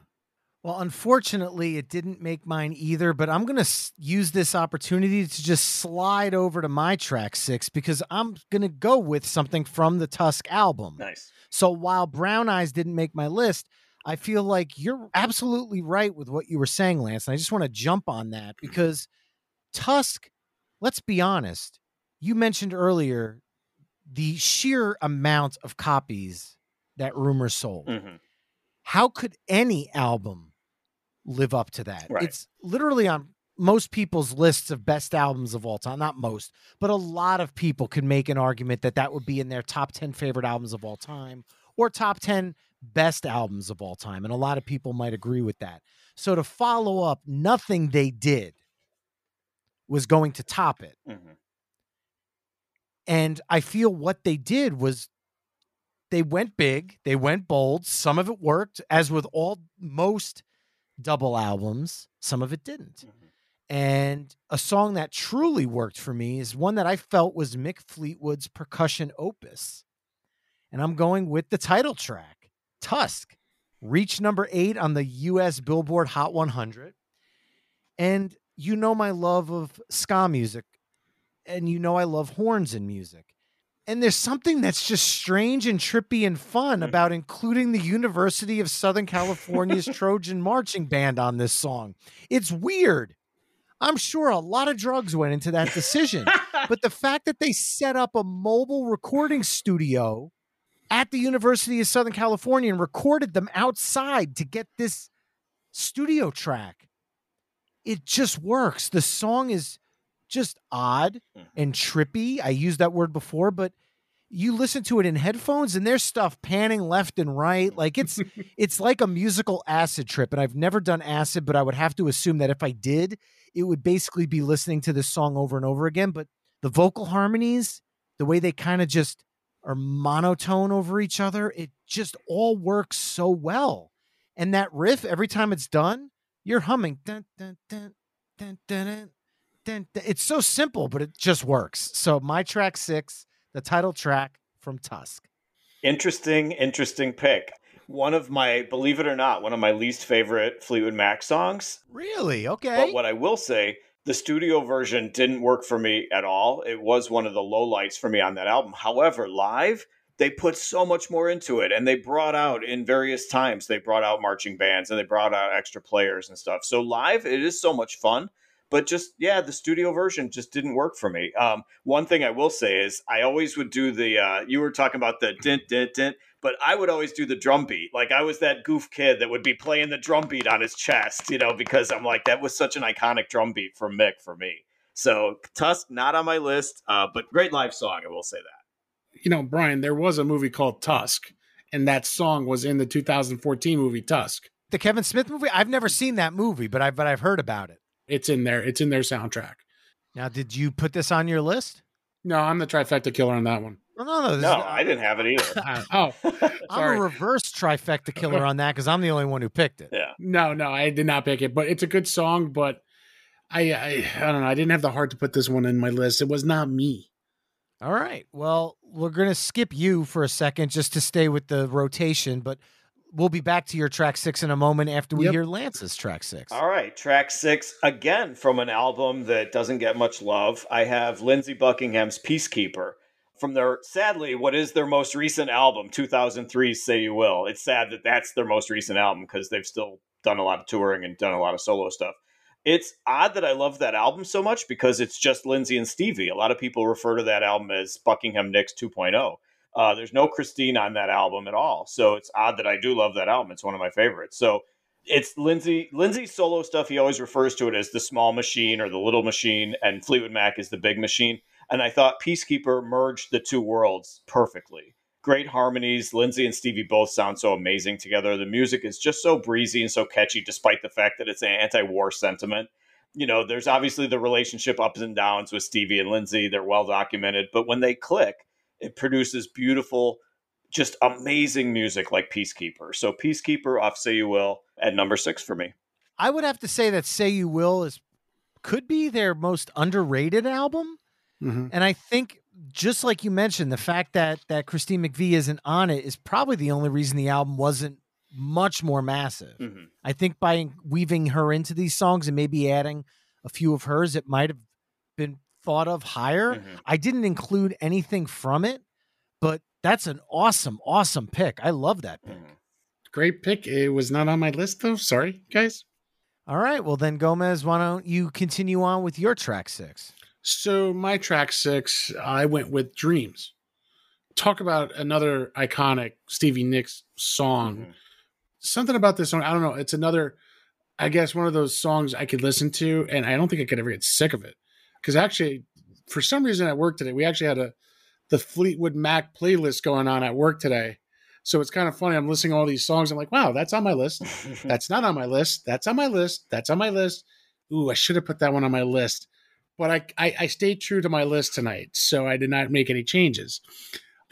Well, unfortunately, it didn't make mine either, but I'm going to use this opportunity to just slide over to my track six because I'm going to go with something from the Tusk album. Nice. So while Brown Eyes didn't make my list, I feel like you're absolutely right with what you were saying, Lance. And I just want to jump on that because Tusk, let's be honest, you mentioned earlier the sheer amount of copies that Rumor sold. Mhm. How could any album live up to that? Right. It's literally on most people's lists of best albums of all time. Not most, but a lot of people could make an argument that that would be in their top 10 favorite albums of all time or top 10 best albums of all time. And a lot of people might agree with that. So to follow up, nothing they did was going to top it. Mhm. And I feel what they did was they went big, they went bold. Some of it worked, as with all most double albums, some of it didn't. Mhm. And a song that truly worked for me is one that I felt was Mick Fleetwood's percussion opus. And I'm going with the title track, Tusk. Reached number eight on the US Billboard Hot 100. And you know my love of ska music, and you know I love horns in music. And there's something that's just strange and trippy and fun Mhm. about including the University of Southern California's Trojan Marching Band on this song. It's weird. I'm sure a lot of drugs went into that decision. but the fact that they set up a mobile recording studio at the University of Southern California and recorded them outside to get this studio track, it just works. The song is just odd Mhm. and trippy. I used that word before, but you listen to it in headphones and there's stuff panning left and right. Like it's it's like a musical acid trip. And I've never done acid, but I would have to assume that if I did, it would basically be listening to this song over and over again. But the vocal harmonies, the way they kind of just are monotone over each other, it just all works so well. And that riff, every time it's done, you're humming. Dun, dun, dun, dun, dun, dun, dun, dun. It's so simple, but it just works. So my track six, the title track from Tusk. Interesting, interesting pick. One of my, believe it or not, one of my least favorite Fleetwood Mac songs. Really? Okay. But what I will say, the studio version didn't work for me at all. It was one of the lowlights for me on that album. However, live, they put so much more into it and they brought out in various times, they brought out marching bands and they brought out extra players and stuff. So live, it is so much fun. But just, yeah, the studio version just didn't work for me. Um, one thing I will say is I always would do the, uh, you were talking about the dint, dint, dint, but I would always do the drum beat. Like I was that goof kid that would be playing the drum beat on his chest, you know, because I'm like, that was such an iconic drum beat from Mick for me. So Tusk, not on my list, uh, but great live song, I will say that. You know, Brian, there was a movie called Tusk, and that song was in the 2014 movie Tusk. the Kevin Smith movie? I've never seen that movie, but I've but I've heard about it. It's in there. It's in their soundtrack. Now, did you put this on your list? No, I'm the trifecta killer on that one. No, no, no. This No, is, I didn't have it either. Uh, oh, I'm a reverse trifecta killer on that because I'm the only one who picked it. yeah. No, no, I did not pick it, but it's a good song. But I, I I don't know. I didn't have the heart to put this one in my list. It was not me. All right. Well, we're going to skip you for a second just to stay with the rotation, but we'll be back to your track six in a moment after we Yep. hear Lance's track six. All right, track six again from an album that doesn't get much love. I have Lindsey Buckingham's Peacekeeper from their sadly what is their most recent album, 2003 Say You Will. It's sad that that's their most recent album because they've still done a lot of touring and done a lot of solo stuff. It's odd that I love that album so much because it's just Lindsey and Stevie. A lot of people refer to that album as Buckingham Nicks 2.0. Uh, there's no Christine on that album at all, so it's odd that I do love that album. It's one of my favorites. So it's Lindsey Lindsey's solo stuff. He always refers to it as the small machine or the little machine, and Fleetwood Mac is the big machine. And I thought Peacekeeper merged the two worlds perfectly. Great harmonies. Lindsey and Stevie both sound so amazing together. The music is just so breezy and so catchy, despite the fact that it's an anti-war sentiment. You know, there's obviously the relationship ups and downs with Stevie and Lindsey. They're well documented, but when they click, it produces beautiful, just amazing music like Peacekeeper. So Peacekeeper off Say You Will at number six for me. I would have to say that Say You Will is could be their most underrated album. Mhm. And I think just like you mentioned, the fact that that Christine McVie isn't on it is probably the only reason the album wasn't much more massive. Mhm. I think by weaving her into these songs and maybe adding a few of hers, it might have been thought of higher. Mhm. I didn't include anything from it, but that's an awesome, awesome pick. I love that pick. Mhm. Great pick. It was not on my list though. Sorry, guys. All right. Well, then, Gomez, why don't you continue on with your track six? So my track six, I went with Dreams. Talk about another iconic Stevie Nicks song. Mhm. Something about this song, I don't know. It's another, I guess, one of those songs I could listen to, and I don't think I could ever get sick of it. Because actually, for some reason at work today, we actually had a the Fleetwood Mac playlist going on at work today. So it's kind of funny. I'm listening all these songs. I'm like, wow, that's on my list. That's not on my list. That's on my list. That's on my list. Ooh, I should have put that one on my list. But I, I, I stayed true to my list tonight, so I did not make any changes.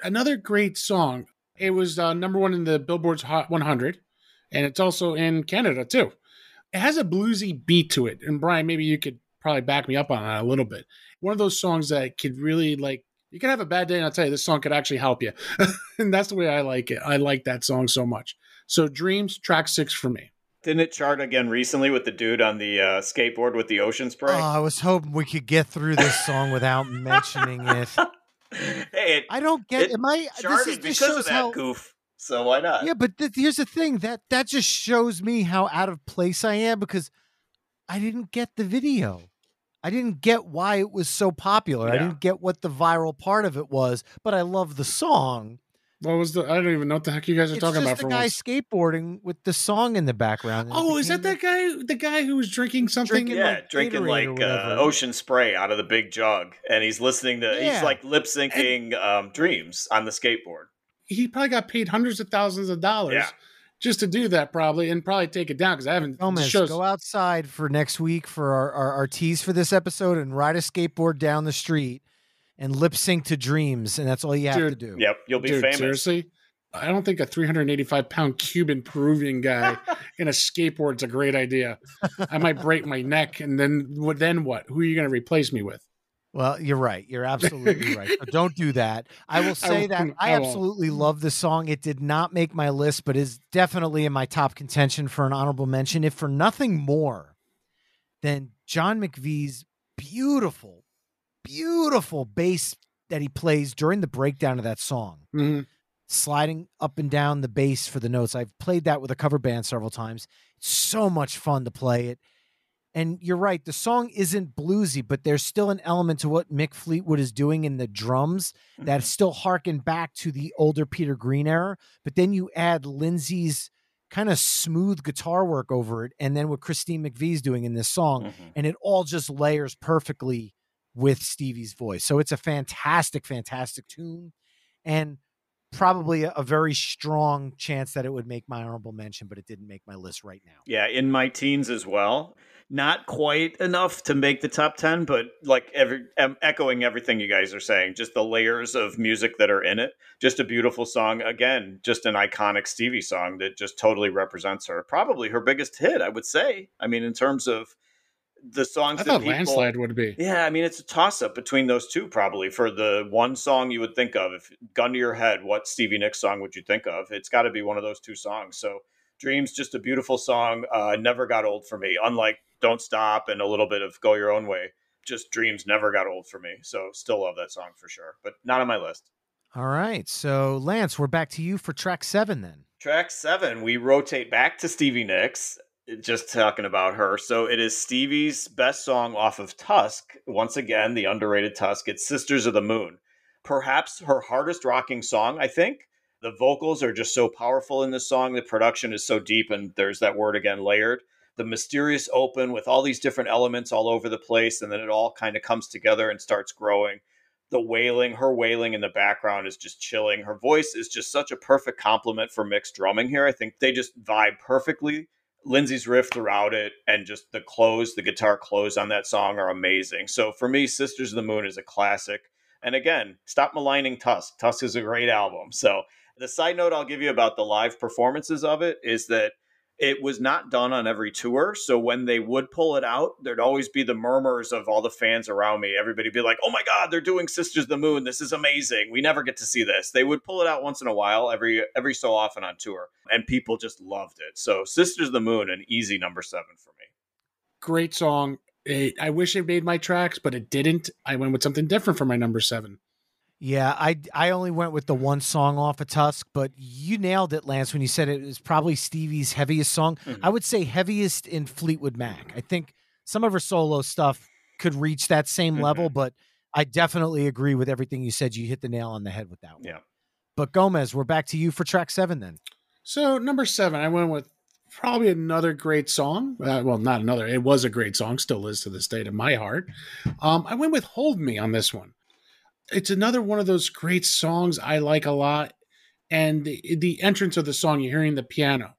Another great song. It was uh, number one in the Billboard's Hot 100, and it's also in Canada too. It has a bluesy beat to it, and Brian, maybe you could probably back me up on that a little bit. One of those songs that could really like. You can have a bad day, and I'll tell you, this song could actually help you, and that's the way I like it. I like that song so much. So, Dreams, track six for me. Didn't it chart again recently with the dude on the uh, skateboard with the ocean spray? Oh, I was hoping we could get through this song without mentioning it. hey, it I don't get. It am I? This, charted is, this because of shows that how. goof. So why not? Yeah, but th- here's the thing that that just shows me how out of place I am because I didn't get the video. I didn't get why it was so popular. I didn't get what the viral part of it was, but I love the song. What was the? I don't even know what the heck you guys are It's talking just about. the guy once. skateboarding with the song in the background. Oh, is that became that guy? The guy who was drinking something? Drinking, yeah, like, drinking like uh, ocean spray out of the big jug, and he's listening to. Yeah. He's like lip syncing um, "Dreams" on the skateboard. he probably got paid hundreds of thousands of dollars Yeah. Just to do that, probably, and probably take it down because I haven't. Gomez, shows, go outside for next week for our, our, our tease for this episode and ride a skateboard down the street and lip sync to dreams. And that's all you have to do. Yep, you'll be dude, famous. seriously. I don't think a 385 pound Cuban Peruvian guy in a skateboard's a great idea. I might break my neck, and then what? Then what? Who are you going to replace me with? Well, you're right. You're absolutely right. So don't do that. I will say that won't. I, I won't. absolutely love the song. It did not make my list, but is definitely in my top contention for an honorable mention, if for nothing more than John McVie's beautiful, beautiful bass that he plays during the breakdown of that song. Mhm. sliding up and down the bass for the notes. I've played that with a cover band several times. It's so much fun to play it. And you're right, the song isn't bluesy, but there's still an element to what Mick Fleetwood is doing in the drums that still harken back to the older Peter Green era. But then you add Lindsey's kind of smooth guitar work over it, and then what Christine McVie's doing in this song, Mhm. and it all just layers perfectly with Stevie's voice. So it's a fantastic, fantastic tune. And probably a, very strong chance that it would make my honorable mention, but it didn't make my list right now. Yeah, in my teens as well. Not quite enough to make the top 10, but like every um, echoing everything you guys are saying, just the layers of music that are in it. Just a beautiful song. Again, just an iconic Stevie song that just totally represents her. Probably her biggest hit, I would say. I mean, in terms of the songs I that thought people, landslide would be. Yeah, I mean it's a toss up between those two probably for the one song you would think of. If gun to your head, what Stevie Nicks song would you think of? It's got to be one of those two songs. So Dreams, just a beautiful song. Uh, never got old for me. Unlike Don't Stop and a little bit of Go Your Own Way, just Dreams never got old for me. So still love that song for sure, but not on my list. All right. So, Lance, we're back to you for track seven then. Track seven, we rotate back to Stevie Nicks, just talking about her. So it is Stevie's best song off of Tusk. Once again, the underrated Tusk. It's Sisters of the Moon. Perhaps her hardest rocking song, I think. The vocals are just so powerful in this song. The production is so deep, and there's that word again, layered. The mysterious open with all these different elements all over the place, and then it all kind of comes together and starts growing the wailing, her wailing in the background is just chilling. Her voice is just such a perfect complement for Mick's drumming here. I think they just vibe perfectly. Lindsey's riff throughout it and just the close, the guitar close on that song are amazing. So for me, Sisters of the Moon is a classic. And again, stop maligning Tusk. Tusk is a great album. So the side note I'll give you about the live performances of it is that it was not done on every tour. So when they would pull it out, there'd always be the murmurs of all the fans around me. Everybody be like, "Oh my God, they're doing Sisters of the Moon. This is amazing. We never get to see this." They would pull it out once in a while, every every so often on tour, and people just loved it. So Sisters of the Moon, an easy number seven for me. Great song. It, I wish it made my tracks, but it didn't. I went with something different for my number seven. Yeah, I I only went with the one song off of Tusk, but you nailed it, Lance, when you said it was probably Stevie's heaviest song. Mm-hmm. I would say heaviest in Fleetwood Mac. I think some of her solo stuff could reach that same Mm-hmm. level, but I definitely agree with everything you said. You hit the nail on the head with that one. Yeah. But Gomez, we're back to you for track seven then. So number seven, I went with probably another great song. Uh, well, not another. It was a great song, still is to this day to my heart. Um, I went with "Hold Me" on this one. It's another one of those great songs I like a lot, and the, the entrance of the song, you're hearing the piano,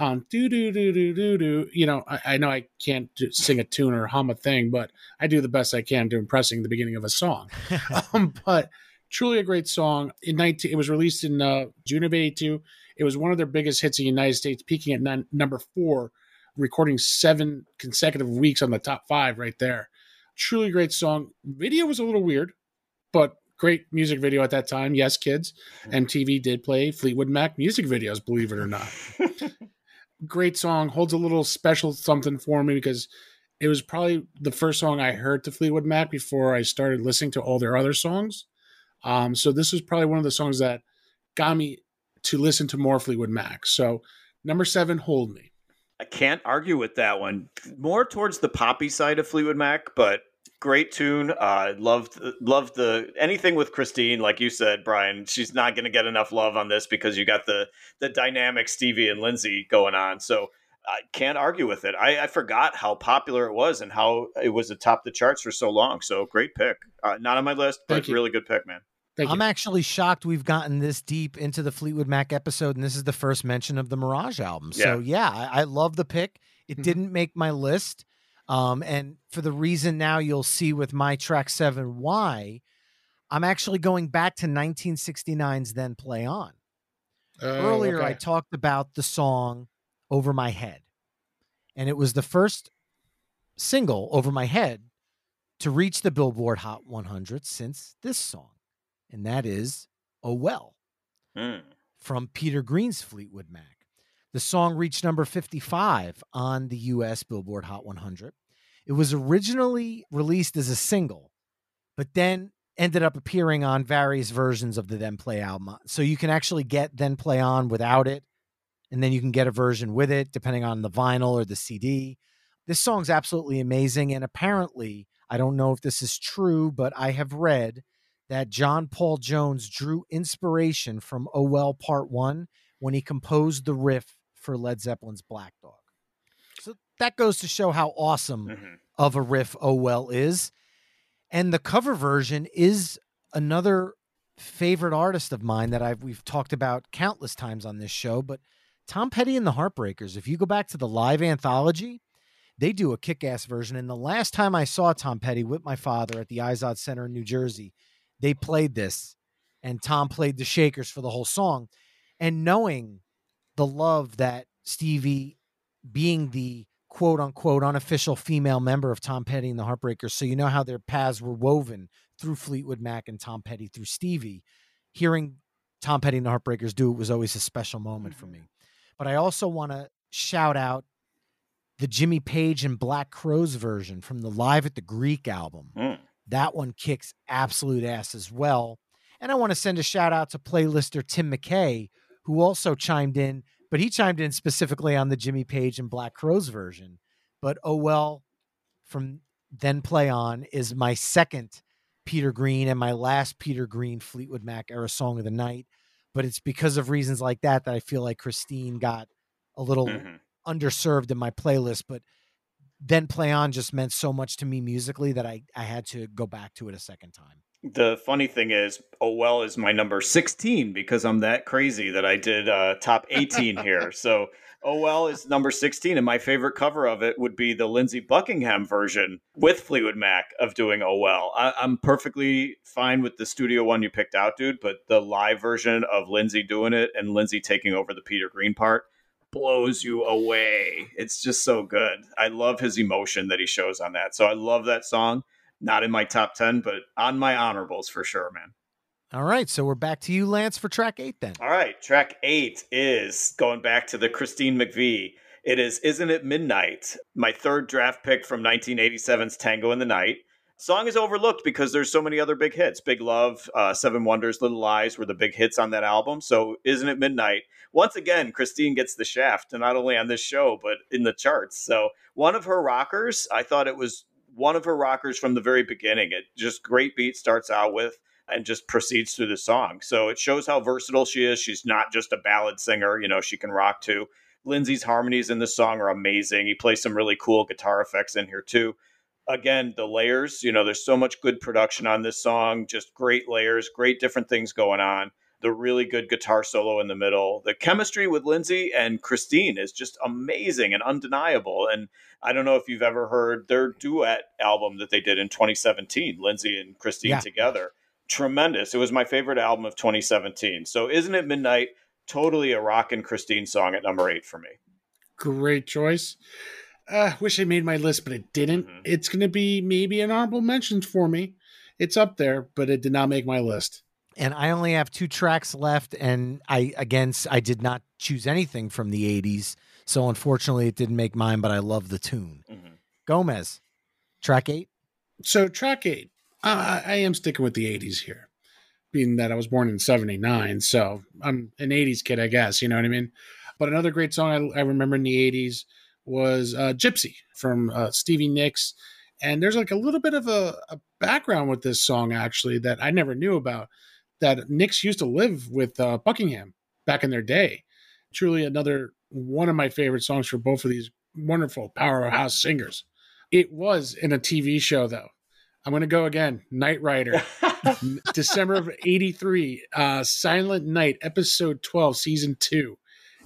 um, do do do do do do. You know, I, I know I can't do, sing a tune or hum a thing, but I do the best I can to impressing the beginning of a song. um, but truly a great song. In 19, it was released in uh, June of '82. It was one of their biggest hits in the United States, peaking at nine, number four, recording seven consecutive weeks on the top five right there. Truly great song. Video was a little weird, but great music video at that time. Yes, kids. MTV did play Fleetwood Mac music videos, believe it or not. great song. Holds a little special something for me because it was probably the first song I heard to Fleetwood Mac before I started listening to all their other songs. Um, so this was probably one of the songs that got me to listen to more Fleetwood Mac. So number seven, Hold Me. I can't argue with that one. More towards the poppy side of Fleetwood Mac, but great tune. Uh, loved loved the anything with Christine, like you said, Brian. She's not going to get enough love on this because you got the the dynamic Stevie and Lindsey going on. So I can't argue with it. I, I forgot how popular it was and how it was atop the charts for so long. So great pick. Uh, not on my list, but Thank you. really good pick, man. Thank I'm you. actually shocked we've gotten this deep into the Fleetwood Mac episode, and this is the first mention of the Mirage album. So yeah, I, I love the pick. It Mhm. didn't make my list. Um, and for the reason now you'll see with my track seven why, I'm actually going back to 1969's Then Play On. Oh, Earlier, I talked about the song Over My Head, and it was the first single over my head to reach the Billboard Hot 100 since this song, and that is Oh Well Mm. from Peter Green's Fleetwood Mac. The song reached number 55 on the US Billboard Hot 100. It was originally released as a single, but then ended up appearing on various versions of the Then Play album. So you can actually get Then Play On without it, and then you can get a version with it, depending on the vinyl or the CD. This song's absolutely amazing. And apparently, I don't know if this is true, but I have read that John Paul Jones drew inspiration from Oh Well Part One when he composed the riff for Led Zeppelin's Black Dog. That goes to show how awesome Mhm. of a riff Oh Well is. And the cover version is another favorite artist of mine that I've we've talked about countless times on this show, but Tom Petty and the Heartbreakers. If you go back to the live anthology, they do a kick-ass version. And the last time I saw Tom Petty with my father at the Izod Center in New Jersey, they played this, and Tom played the Shakers for the whole song. And knowing the love that Stevie, being the quote unquote unofficial female member of Tom Petty and the Heartbreakers. So you know how their paths were woven through Fleetwood Mac and Tom Petty through Stevie. Hearing Tom Petty and the Heartbreakers do it was always a special moment for me. But I also want to shout out the Jimmy Page and Black Crowes version from the Live at the Greek album. Mm. That one kicks absolute ass as well. And I want to send a shout out to playlister Tim McKay, who also chimed in, but he chimed in specifically on the Jimmy Page and Black Crowes version. But oh well, from then play on is my second Peter Green and my last Peter Green Fleetwood Mac era song of the night. But it's because of reasons like that that I feel like Christine got a little Mhm. underserved in my playlist. But then play on just meant so much to me musically that I, I had to go back to it a second time. The funny thing is, Oh Well is my number 16 because I'm that crazy that I did uh, top 18 here. So Oh Well is number 16, and my favorite cover of it would be the Lindsey Buckingham version with Fleetwood Mac of doing Oh Well. I- I'm perfectly fine with the studio one you picked out, dude, but the live version of Lindsey doing it and Lindsey taking over the Peter Green part blows you away. It's just so good. I love his emotion that he shows on that. So I love that song. Not in my top 10, but on my honorables for sure, man. All right. So we're back to you, Lance, for track eight then. All right, track eight is going back to the Christine McVie. It is Isn't It Midnight? My third draft pick from 1987's Tango in the Night. Song is overlooked because there's so many other big hits. Big Love, uh, Seven Wonders, Little Lies were the big hits on that album. So Isn't It Midnight? Once again, Christine gets the shaft, and not only on this show, but in the charts. So one of her rockers, I thought it was one of her rockers from the very beginning. It just great beat starts out with and just proceeds through the song. So it shows how versatile she is. She's not just a ballad singer, you know, she can rock too. Lindsey's harmonies in this song are amazing. He plays some really cool guitar effects in here too. Again, the layers, you know, there's so much good production on this song, just great layers, great different things going on. The really good guitar solo in the middle. The chemistry with Lindsey and Christine is just amazing and undeniable. And I don't know if you've ever heard their duet album that they did in 2017, Lindsey and Christine Yeah. together tremendous. It was my favorite album of 2017. So, Isn't It Midnight? Totally a rock and Christine song at number eight for me. Great choice. Uh, wish I made my list, but it didn't. Mhm. It's going to be maybe an honorable mentions for me. It's up there, but it did not make my list. And I only have two tracks left. And I, again, I did not choose anything from the 80s. So unfortunately, it didn't make mine, but I love the tune. Mhm. Gomez, track eight. So track eight, uh, I am sticking with the '80s here, being that I was born in '79, so I'm an '80s kid, I guess. You know what I mean? But another great song I, I remember in the '80s was uh, "Gypsy" from uh, Stevie Nicks, and there's like a little bit of a, a background with this song actually that I never knew about. That Nicks used to live with uh, Buckingham back in their day. Truly, another one of my favorite songs for both of these wonderful powerhouse singers. It was in a TV show, though. I'm going to go again. Knight Rider, December of 83, uh, Silent Night, episode 12, season two.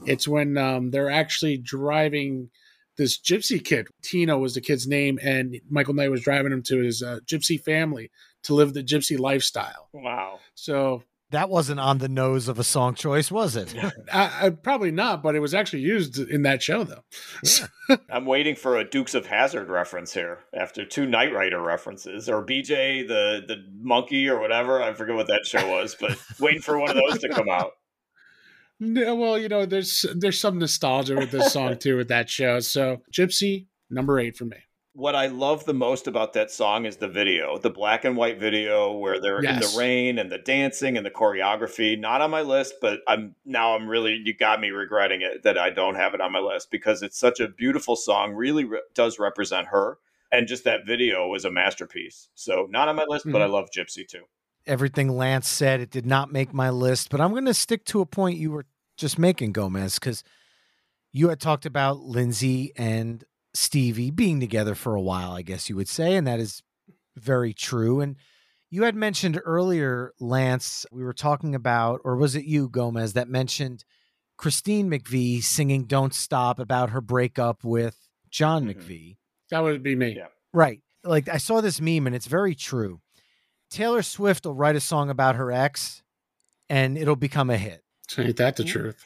It's when um, they're actually driving this gypsy kid. Tino was the kid's name, and Michael Knight was driving him to his uh, gypsy family to live the gypsy lifestyle. Wow. So That wasn't on the nose of a song choice, was it? I, I, probably not, but it was actually used in that show, though. I'm waiting for a Dukes of Hazzard reference here after two Knight Rider references or BJ the the monkey or whatever. I forget what that show was, but waiting for one of those to come out. No, well, you know, there's there's some nostalgia with this song too with that show. So Gypsy, number eight for me. What I love the most about that song is the video, the black and white video where they're in the rain and the dancing and the choreography. Not on my list, but I'm now I'm really you got me regretting it that I don't have it on my list because it's such a beautiful song. Really re- does represent her, and just that video was a masterpiece. So not on my list, but I mm-hmm. love Gypsy too. Everything Lance said, it did not make my list, but I'm going to stick to a point you were just making, Gomez, because you had talked about Lindsey and Stevie being together for a while, I guess you would say, and that is very true. And you had mentioned earlier, Lance, we were talking about, or was it you, Gomez, that mentioned Christine McVie singing Don't Stop about her breakup with John Mhm. McVie. That would be me. Yeah. Right. Like I saw this meme and it's very true. Taylor Swift will write a song about her ex and it'll become a hit. Ain't that the truth?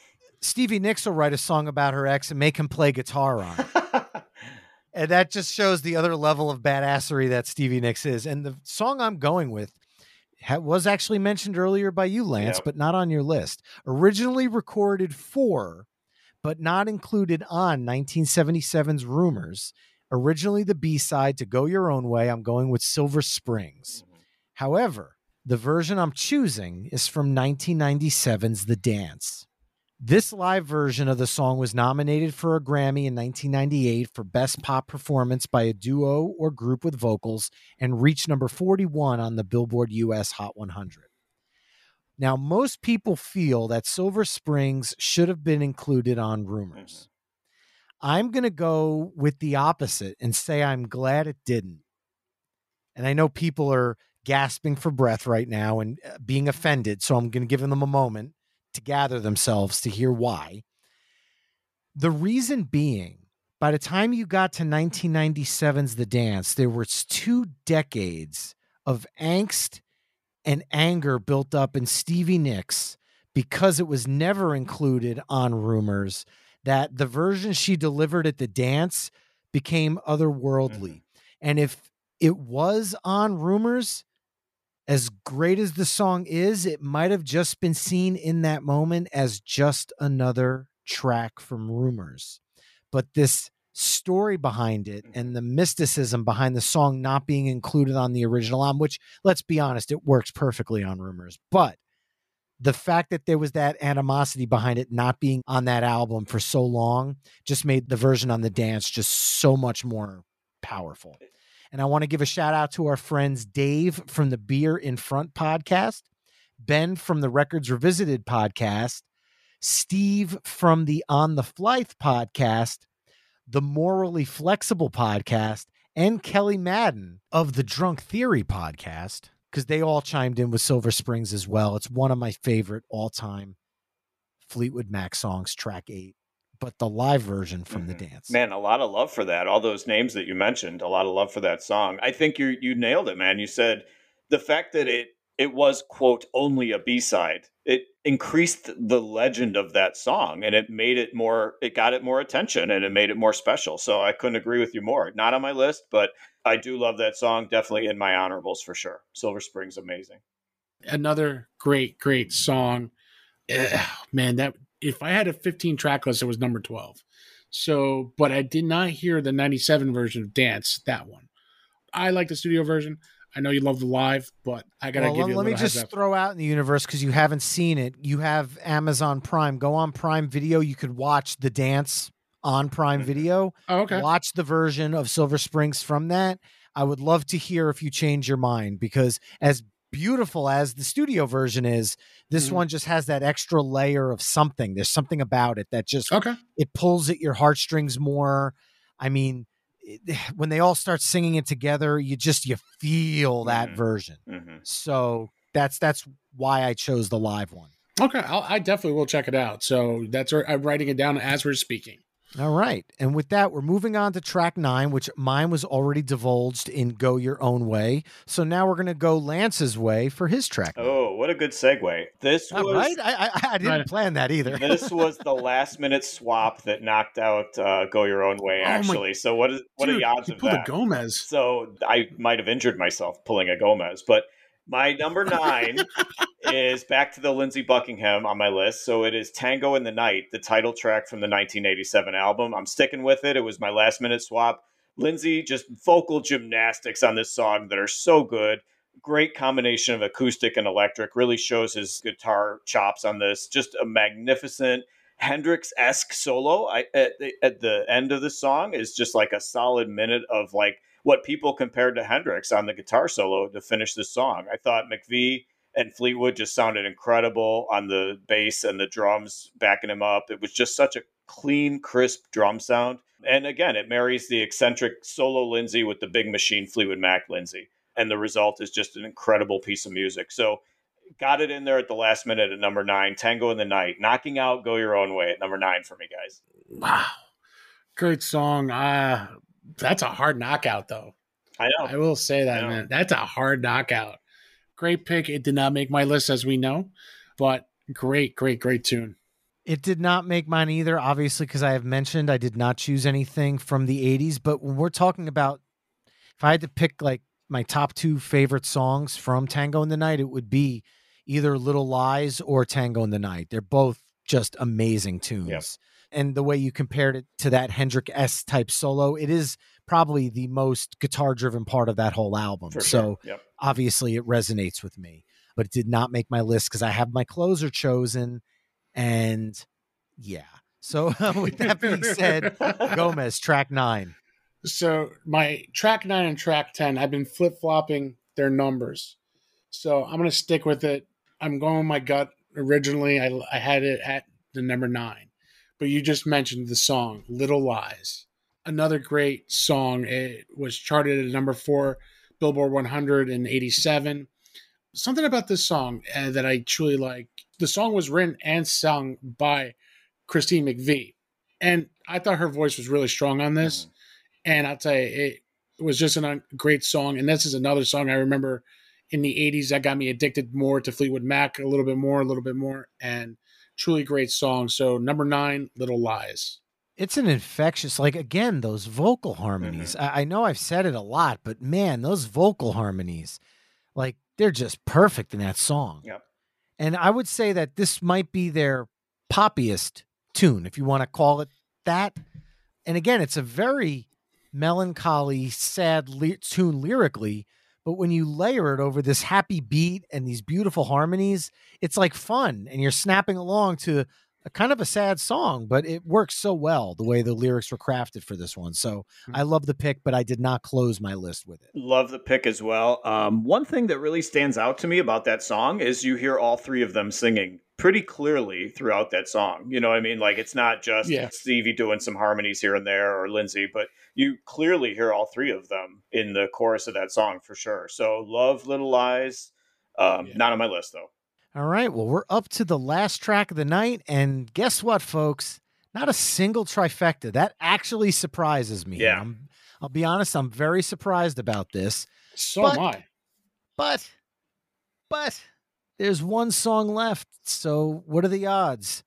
Stevie Nicks will write a song about her ex and make him play guitar on it. And that just shows the other level of badassery that Stevie Nicks is. And the song I'm going with ha- was actually mentioned earlier by you, Lance, Yep. but not on your list. Originally recorded for, but not included on 1977's Rumors. Originally the B side to Go Your Own Way, I'm going with Silver Springs. Mm-hmm. However, the version I'm choosing is from 1997's The Dance. This live version of the song was nominated for a Grammy in 1998 for Best Pop Performance by a Duo or Group with Vocals and reached number 41 on the Billboard US Hot 100. Now, most people feel that Silver Springs should have been included on Rumors. I'm going to go with the opposite and say I'm glad it didn't. And I know people are gasping for breath right now and uh, being offended, so I'm going to give them a moment to gather themselves to hear why. The reason being, by the time you got to 1997's The Dance, there was two decades of angst and anger built up in Stevie Nicks because it was never included on rumors that the version she delivered at the dance became otherworldly. Mm-hmm. And if it was on rumors, as great as the song is, it might have just been seen in that moment as just another track from rumors. But this story behind it and mm-hmm. the mysticism behind the song not being included on the original album, which let's be honest, it works perfectly on rumors. But the fact that there was that animosity behind it not being on that album for so long just made the version on the dance just so much more powerful. And I want to give a shout out to our friends Dave from the Beer in Front podcast, Ben from the Records Revisited podcast, Steve from the On the Flyth podcast, the Morally Flexible podcast, and Kelly Madden of the Drunk Theory podcast, because they all chimed in with Silver Springs as well. It's one of my favorite all time Fleetwood Mac songs, track eight, but the live version from the dance. Man, a lot of love for that. All those names that you mentioned, a lot of love for that song. I think you you nailed it, man. You said the fact that it it was quote only a B-side. It increased the legend of that song and it made it more it got it more attention and it made it more special. So I couldn't agree with you more. Not on my list, but I do love that song. Definitely in my honorables for sure. Silver Springs amazing. Another great, great song. Eh, man, that if I had a 15 track list, it was number 12. So, but I did not hear the 97 version of Dance, that one. I like the studio version. I know you love the live, but I gotta Well, give let, you let me just throw out in the universe because you haven't seen it. You have Amazon Prime. Go on Prime Video. You could watch the dance on Prime Mhm. Video. Oh, okay. Watch the version of Silver Springs from that. I would love to hear if you change your mind because as beautiful as the studio version is, this Mhm. one just has that extra layer of something. There's something about it that just Okay. it pulls at your heartstrings more. I mean, it, when they all start singing it together, you just you feel that Mhm. version. hmm So that's that's why I chose the live one. Okay. I'll, I definitely will check it out. So that's I'm writing it down as we're speaking. All right. And with that, we're moving on to track nine, which mine was already divulged in Go Your Own Way. So now we're going to go Lance's way for his track. Oh, what a good segue. This All was right. I, I, I didn't Right. plan that either. this was the last minute swap that knocked out uh, Go Your Own Way, Oh my- actually. so what is what Dude, are the odds you of pulled that? a Gomez. So I might have injured myself pulling a Gomez, but my number nine is back to the Lindsey Buckingham on my list. So it is Tango in the Night, the title track from the 1987 album. I'm sticking with it. It was my last minute swap. Lindsey just vocal gymnastics on this song that are so good. Great combination of acoustic and electric. Really shows his guitar chops on this. Just a magnificent Hendrix esque solo. I, at, the, at the end of the song is just like a solid minute of like what people compared to Hendrix on the guitar solo to finish the song. I thought McVie and Fleetwood just sounded incredible on the bass and the drums backing him up. It was just such a clean, crisp drum sound. And again, it marries the eccentric solo Lindsey with the big machine Fleetwood Mac Lindsey. And the result is just an incredible piece of music. So got it in there at the last minute at number nine, Tango in the Night, knocking out Go Your Own Way at number nine for me, guys. Wow. Great song. Uh, that's a hard knockout, though. I know. I will say that, man. That's a hard knockout. Great pick. It did not make my list, as we know, but great, great, great tune. It did not make mine either, obviously, because I have mentioned I did not choose anything from the 80s. But when we're talking about, if I had to pick like my top two favorite songs from Tango in the Night, it would be either Little Lies or Tango in the Night. They're both just amazing tunes. Yep. And the way you compared it to that Hendrix S type solo, it is probably the most guitar driven part of that whole album. For so sure. Yep. obviously it resonates with me, but it did not make my list because I have my closer chosen. And yeah. So with that being said, Gomez, track nine. So my track nine and track ten, I've been flip flopping their numbers. So I'm gonna stick with it. I'm going with my gut. Originally, I I had it at the number nine, but you just mentioned the song "Little Lies." Another great song. It was charted at number four, Billboard 187. Something about this song uh, that I truly like. The song was written and sung by Christine McVie, and I thought her voice was really strong on this. And I'll tell you, it was just a un- great song. And this is another song I remember in the 80s that got me addicted more to Fleetwood Mac, a little bit more, a little bit more, and truly great song. So, number nine, Little Lies. It's an infectious, like again, those vocal harmonies. Mm-hmm. I, I know I've said it a lot, but man, those vocal harmonies, like they're just perfect in that song. Yep. And I would say that this might be their poppiest tune, if you want to call it that. And again, it's a very melancholy, sad ly- tune lyrically, but when you layer it over this happy beat and these beautiful harmonies, it's like fun and you're snapping along to a kind of a sad song, but it works so well the way the lyrics were crafted for this one. So I love the pick, but I did not close my list with it. Love the pick as well. Um, one thing that really stands out to me about that song is you hear all three of them singing pretty clearly throughout that song. You know what I mean? Like it's not just Yeah. Stevie doing some harmonies here and there or Lindsey, but you clearly hear all three of them in the chorus of that song for sure. So love Little Lies. Um, Yeah. Not on my list though. All right. Well, we're up to the last track of the night. And guess what, folks? Not a single trifecta. That actually surprises me. Yeah. I'm, I'll be honest, I'm very surprised about this. So But- am I. But, but there's one song left. So what are the odds?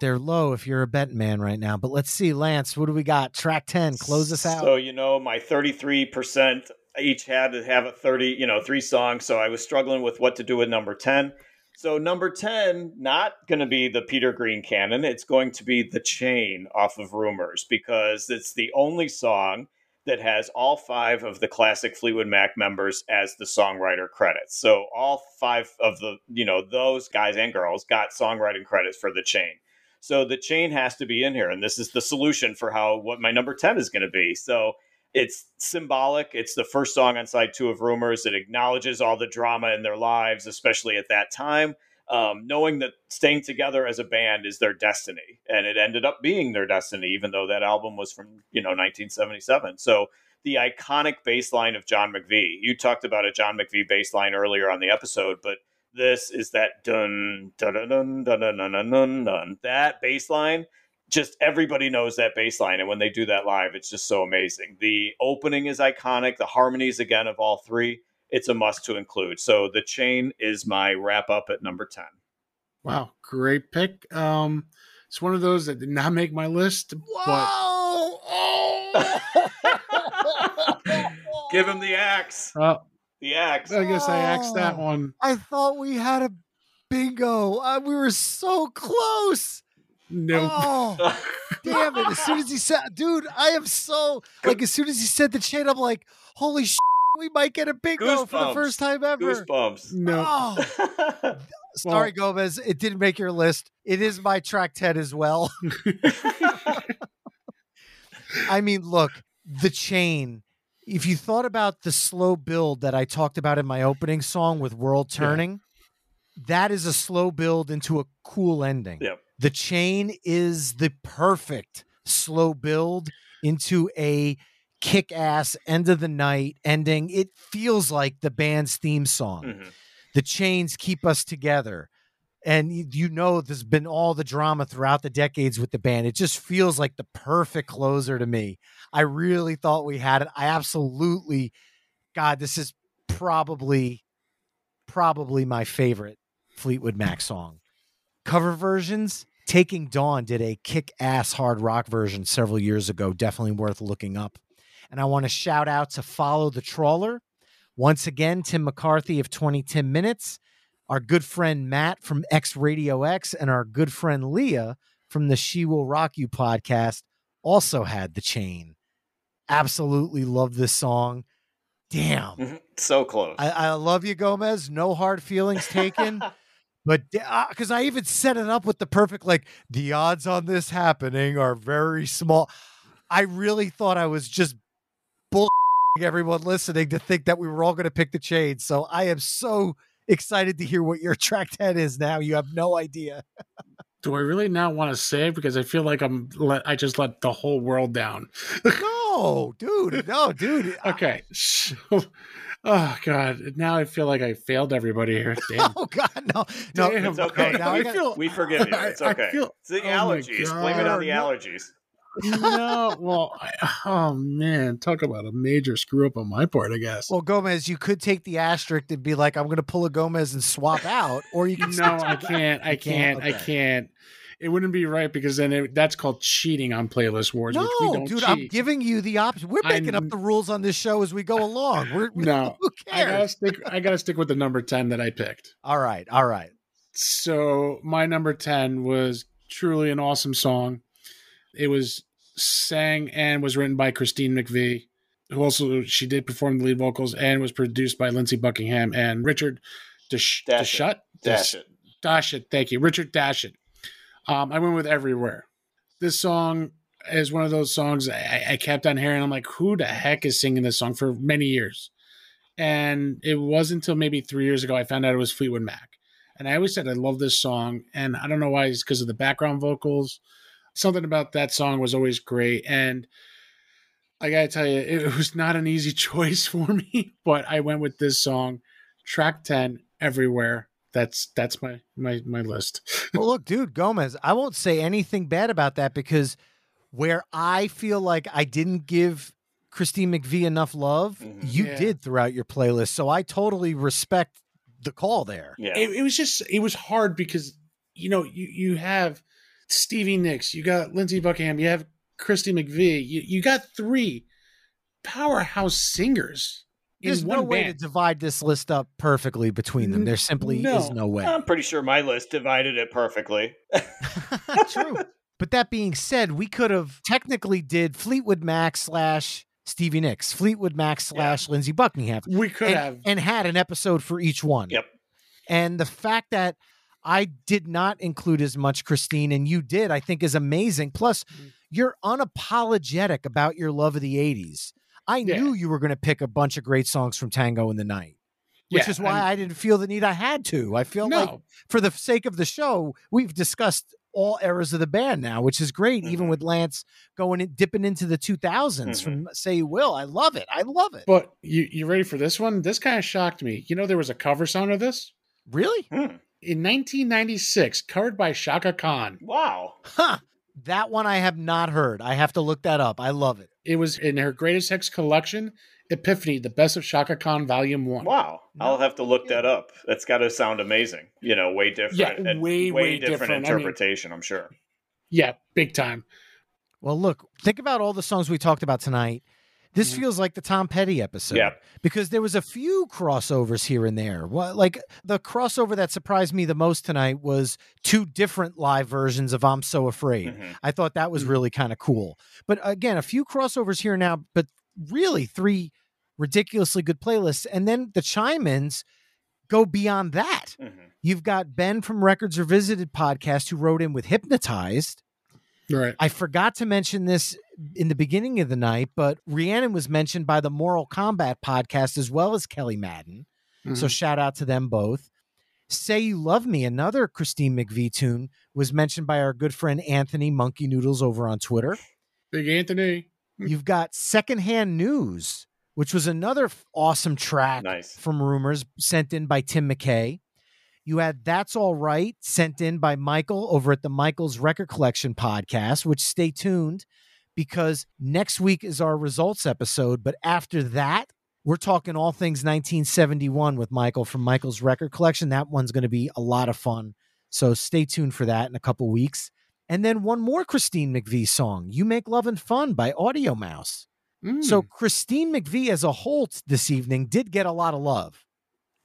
They're low if you're a bet man right now. But let's see, Lance, what do we got? Track 10, close us out. So, you know, my 33% each had to have a 30, you know, three songs. So I was struggling with what to do with number 10. So, number 10, not going to be the Peter Green canon. It's going to be The Chain off of Rumors because it's the only song that has all five of the classic Fleetwood Mac members as the songwriter credits. So, all five of the, you know, those guys and girls got songwriting credits for The Chain. So the chain has to be in here, and this is the solution for how what my number ten is going to be. So it's symbolic. It's the first song on side two of Rumors. It acknowledges all the drama in their lives, especially at that time. Um, knowing that staying together as a band is their destiny, and it ended up being their destiny, even though that album was from you know 1977. So the iconic bass line of John McVie. You talked about a John McVie bass line earlier on the episode, but this is that dun dun dun dun dun dun dun dun that bass line. Just everybody knows that bass line, and when they do that live, it's just so amazing. The opening is iconic. The harmonies again of all three, it's a must to include. So the chain is my wrap up at number ten. Wow, great pick. Um, it's one of those that did not make my list, Whoa! but Give him the axe. uh, The axe. I guess I axed that Oh. one. I thought we had a bingo. Uh, we were so close. Nope. Oh, damn it. As soon as he said, dude, I am so, like, as soon as he said the chain, I'm like, holy shit, we might get a bingo for the first time ever. Goosebumps. No. Oh, sorry, Gomez. It didn't make your list. It is my track 10 as well. I mean, look, the chain. If you thought about the slow build that I talked about in my opening song with World Yeah. Turning, that is a slow build into a cool ending. Yep. The chain is the perfect slow build into a kick ass end of the night ending. It feels like the band's theme song. Mhm. the chains keep us together. And you, you know there's been all the drama throughout the decades with the band. It just feels like the perfect closer to me. I really thought we had it. I absolutely god this is probably probably my favorite fleetwood mac song. Cover versions Taking Dawn did a kick ass hard rock version several years ago, definitely worth looking up. And I want to shout out to Follow the Trawler. Once again, Tim McCarthy of 2010 Minutes, our good friend Matt from X Radio X, and our good friend Leah from the She Will Rock You podcast also had the chain. Absolutely love this song. Damn. Mm-hmm. so close. I, I love you, Gomez. No hard feelings taken. but because uh, I even set it up with the perfect, like, the odds on this happening are very small. I really thought I was just bull everyone listening to think that we were all going to pick the chain. So I am so excited to hear what your track 10 is now. You have no idea. Do I really now want to say because I feel like I'm let I just let the whole world down. no, dude. No, dude. okay. So, oh god. Now I feel like I failed everybody here. Damn. Oh god, no. No, Damn. it's okay. now we, got- feel, we forgive you. It's I- I okay. feel- it's the oh my allergies. Blame it on the God. allergies. No, well, I, oh man, talk about a major screw up on my part, I guess. Well, Gomez, you could take the asterisk and be like, I'm going to pull a Gomez and swap out, or you can. no, I can't. I can't? can't. I can't. It wouldn't be right because then it, that's called cheating on playlist wars. which we No, don't dude, cheat. I'm giving you the option. We're making up I'm- the rules on this show as we go along. We're, No, who I gotta cares? stick. I gotta stick with the number ten that I picked. All right, all right. So my number ten was truly an awesome song. It was sang and was written by Christine McVie, who also she did perform the lead vocals and was produced by Lindsey Buckingham and Richard Dash- Dash it. Dashut. Dash it. Dashit, thank you, Richard Dashit. Um, I went with Everywhere. This song is one of those songs I, I kept on hearing. I'm like, who the heck is singing this song for many years? And it wasn't until maybe three years ago I found out it was Fleetwood Mac. And I always said I love this song, and I don't know why. It's because of the background vocals. Something about that song was always great, and I gotta tell you, it was not an easy choice for me. But I went with this song, track ten, everywhere. That's that's my my my list. Well, look, dude, Gomez, I won't say anything bad about that because where I feel like I didn't give Christine McVie enough love, Mhm. you Yeah. did throughout your playlist. So I totally respect the call there. Yeah. it, it was just it was hard because you know you you have Stevie Nicks, you got Lindsey Buckingham, you have Christy McVie, you you got three powerhouse singers There's one no way to divide this list up perfectly between them. There simply no. is no way. I'm pretty sure my list divided it perfectly. True. But that being said, we could have technically did Fleetwood Mac slash Stevie Nicks, Fleetwood Mac slash Lindsey Buckingham, we could and, have and had an episode for each one. Yep. And the fact that I did not include as much Christine and you did, I think is amazing. Plus, Mm. you're unapologetic about your love of the 80s. I Yeah. knew you were going to pick a bunch of great songs from Tango in the Night, which Yeah, is why and- I didn't feel the need I had to. I feel like for the sake of the show, we've discussed all eras of the band now, which is great. Even Mhm. with Lance going in, dipping into the 2000s from Say You Will, I love it. I love it. but you you ready for this one? This kind of shocked me. You know there was a cover song of this Really? Hmm. In 1996, covered by Chaka Khan. Wow. Huh. That one I have not heard. I have to look that up. I love it. It was in her greatest hits collection, Epiphany, the best of Chaka Khan, Volume One. Wow. I'll have to look that up. That's got to sound amazing. You know, way different. Yeah, and way, way different, different. I mean- interpretation, I'm sure. Yeah, big time. Well, look, think about all the songs we talked about tonight. This Mhm. feels like the Tom Petty episode. Yeah. Because there was a few crossovers here and there. What like the crossover that surprised me the most tonight was two different live versions of I'm So Afraid. Mhm. I thought that was Mhm. really kind of cool. But again, a few crossovers here now, but really three ridiculously good playlists. And then the chime ins go beyond that. Mhm. You've got Ben from Records Revisited podcast who wrote in with Hypnotized. Right. I forgot to mention this in the beginning of the night, but Rhiannon was mentioned by the Moral Combat podcast as well as Kelly Madden. So Mhm. shout out to them both. Say You Love Me, another Christine McVie tune, was mentioned by our good friend Anthony Monkey Noodles over on Twitter. Big Anthony. You've got Secondhand News, which was another awesome track Nice. from Rumors sent in by Tim McKay. You had That's All Right sent in by Michael over at the Michael's Record Collection podcast, which stay tuned because next week is our results episode. But after that, we're talking all things 1971 with Michael from Michael's Record Collection. That one's going to be a lot of fun. So stay tuned for that in a couple weeks. And then one more Christine McVie song, You Make Love and Fun by Audio Mouse. Mm. So Christine McVie as a whole this evening did get a lot of love.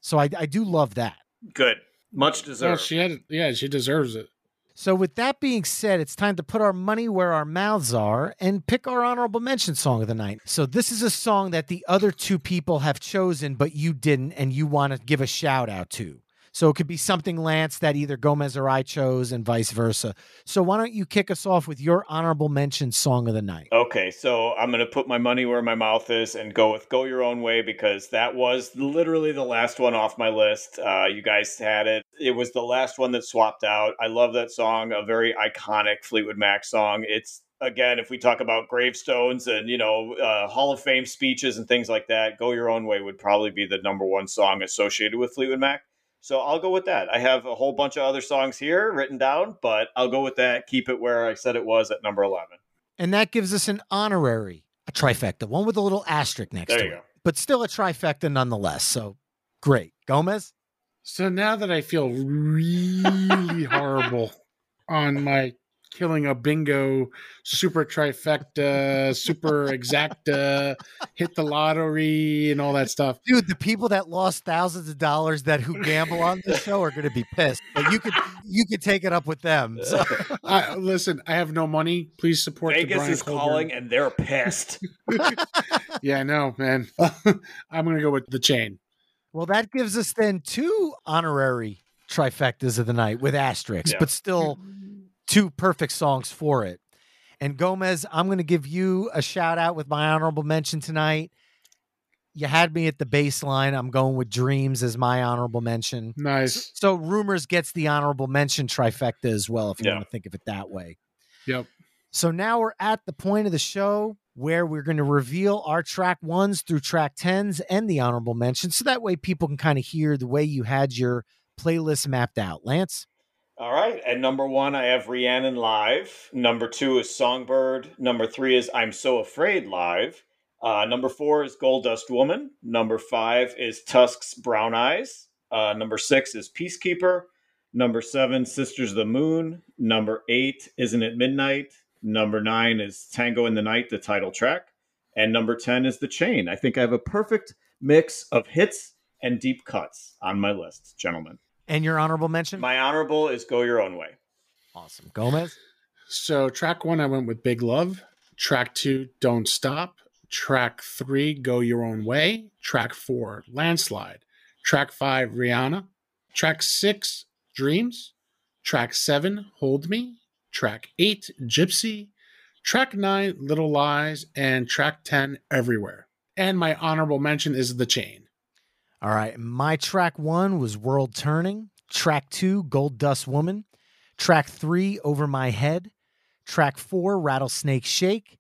So I, I do love that. Good. Much Well, deserved. she had, yeah, she deserves it. So with that being said, it's time to put our money where our mouths are and pick our honorable mention song of the night. So this is a song that the other two people have chosen, but you didn't, and you want to give a shout out to. So it could be something Lance that either Gomez or I chose, and vice versa. So why don't you kick us off with your honorable mention song of the night? Okay, so I'm going to put my money where my mouth is and go with Go Your Own Way because that was literally the last one off my list. Uh, you guys had it. It was the last one that swapped out. I love that song, a very iconic Fleetwood Mac song. It's, again, if we talk about gravestones and, you know, uh, Hall of Fame speeches and things like that, Go Your Own Way would probably be the number one song associated with Fleetwood Mac. So I'll go with that. I have a whole bunch of other songs here written down, but I'll go with that. Keep it where I said it was at number 11. And that gives us an honorary, a trifecta, one with a little asterisk next There to you it, go. but still a trifecta nonetheless. So great. Gomez? So now that I feel really horrible on my killing a bingo, super trifecta, super exacta, hit the lottery, and all that stuff. Dude, the people that lost thousands of dollars that who gamble on this show are going to be pissed. But you could you could take it up with them. So I, listen, I have no money. Please support the Vegas Brian is Colburn. calling and they're pissed. Yeah, I know, man. I'm gonna go with the chain. well, that gives us then two honorary trifectas of the night with asterisks, Yeah. but still two perfect songs for it. And Gomez, I'm going to give you a shout out with my honorable mention tonight. You had me at the bass line. I'm going with Dreams as my honorable mention. Nice. So Rumors gets the honorable mention trifecta as well, if you Yeah. want to think of it that way. Yep. So now we're at the point of the show where we're going to reveal our track ones through track tens and the honorable mention. So that way people can kind of hear the way you had your playlist mapped out. Lance? All right. At number one, I have Rhiannon live. Number two is Songbird. Number three is I'm So Afraid live. Uh, number four is Gold Dust Woman. Number five is Tusk's Brown Eyes. Uh, number six is Peacekeeper. Number seven, Sisters of the Moon. Number eight, Isn't It Midnight? Number nine is Tango in the Night, the title track. And number 10 is The Chain. I think I have a perfect mix of hits and deep cuts on my list, gentlemen. And your honorable mention? My honorable is Go Your Own Way. awesome. Gomez? So track one, I went with Big Love. Track two, Don't Stop. Track three, Go Your Own Way. Track four, Landslide. Track five, Rhiannon. Track six, Dreams. Track seven, Hold Me. Track eight, Gypsy. Track nine, Little Lies. And track 10, Everywhere. And my honorable mention is The Chain. All right. My track one was World Turning. Track two, Gold Dust Woman. Track three, Over My Head. Track four, Rattlesnake Shake.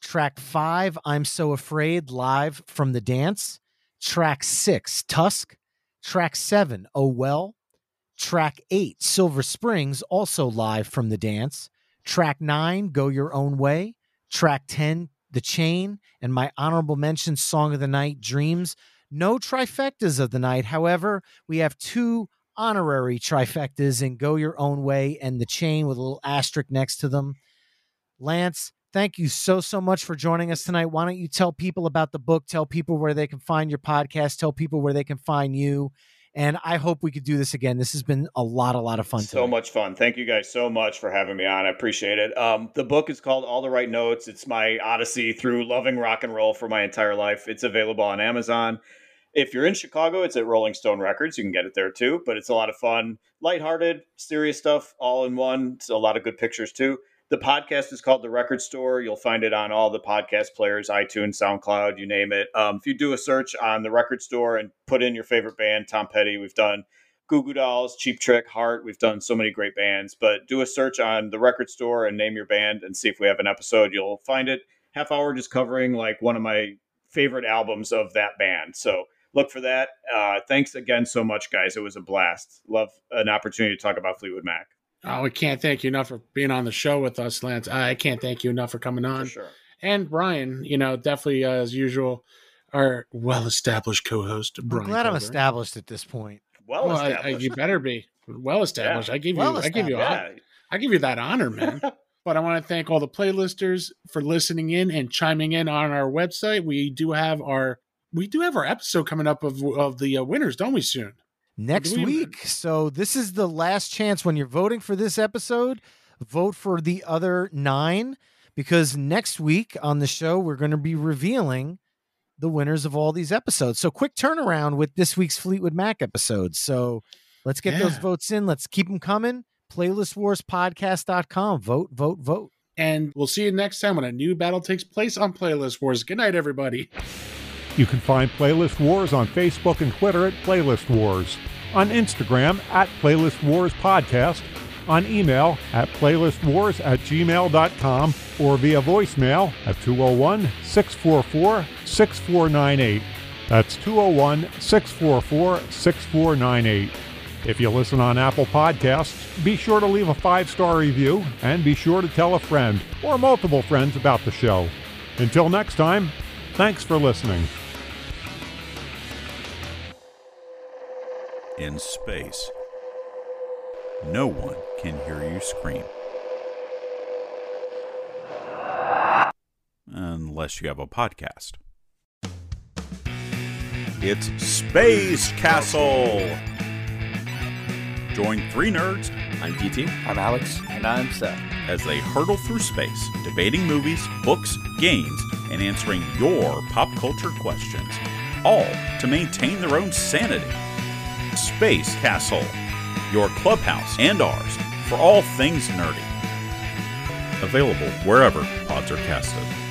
Track five, I'm So Afraid, live from the dance. Track six, Tusk. Track seven, Oh Well. Track eight, Silver Springs, also live from the dance. Track nine, Go Your Own Way. Track 10, The Chain. And my honorable mention song of the night, Dreams. No trifectas of the night. However, we have two honorary trifectas in Go Your Own Way and The Chain with a little asterisk next to them. Lance, thank you so, so much for joining us tonight. Why don't you tell people about the book, tell people where they can find your podcast, tell people where they can find you. And I hope we could do this again. This has been a lot, a lot of fun. So tonight. much fun. Thank you guys so much for having me on. I appreciate it. Um, the book is called All the Right Notes. It's my odyssey through loving rock and roll for my entire life. It's available on Amazon. If you're in Chicago, it's at Rolling Stone Records. You can get it there too. But it's a lot of fun, lighthearted, serious stuff all in one. It's a lot of good pictures too. The podcast is called The Record Store. You'll find it on all the podcast players, iTunes, SoundCloud, you name it. Um, if you do a search on The Record Store and put in your favorite band, Tom Petty, we've done Goo Goo Dolls, Cheap Trick, Heart. We've done so many great bands. But do a search on The Record Store and name your band and see if we have an episode. You'll find it. Half hour just covering like one of my favorite albums of that band. So look for that. Uh, thanks again so much, guys. It was a blast. Love an opportunity to talk about Fleetwood Mac. Oh, we can't thank you enough for being on the show with us, Lance. I can't thank you enough for coming For on. sure. And Brian, you know, definitely uh, as usual, our well-established co-host, Brian I'm Brian. glad I'm established at this point. Well Well, I, I, established. you better be well established. Yeah. I give you, Well I give you yeah. I give you that honor, man. but I want to thank all the playlisters for listening in and chiming in on our website. We do have our we do have our episode coming up of of the uh, winners, don't we? Soon next week. So this is the last chance when you're voting for this episode. Vote for the other nine because next week on the show we're going to be revealing the winners of all these episodes. So quick turnaround with this week's Fleetwood Mac episode. So let's get those votes in. Let's keep them coming. Playlistwarspodcast.com. Vote, vote, vote. And we'll see you next time when a new battle takes place on Playlist Wars. Good night, everybody. You can find Playlist Wars on Facebook and Twitter at Playlist Wars, on Instagram at Playlist Wars Podcast, on email at playlistwars at gmail.com, or via voicemail at 201 644 6498. That's 201 644 6498. If you listen on Apple Podcasts, be sure to leave a five star review and be sure to tell a friend or multiple friends about the show. Until next time, thanks for listening. In space. No one can hear you scream. Unless you have a podcast. It's Space Castle! Join three nerds I'm DT. I'm Alex. And I'm Seth. as they hurtle through space, debating movies, books, games, and answering your pop culture questions, all to maintain their own sanity. Space Castle, your clubhouse and ours for all things nerdy. Available wherever pods are casted.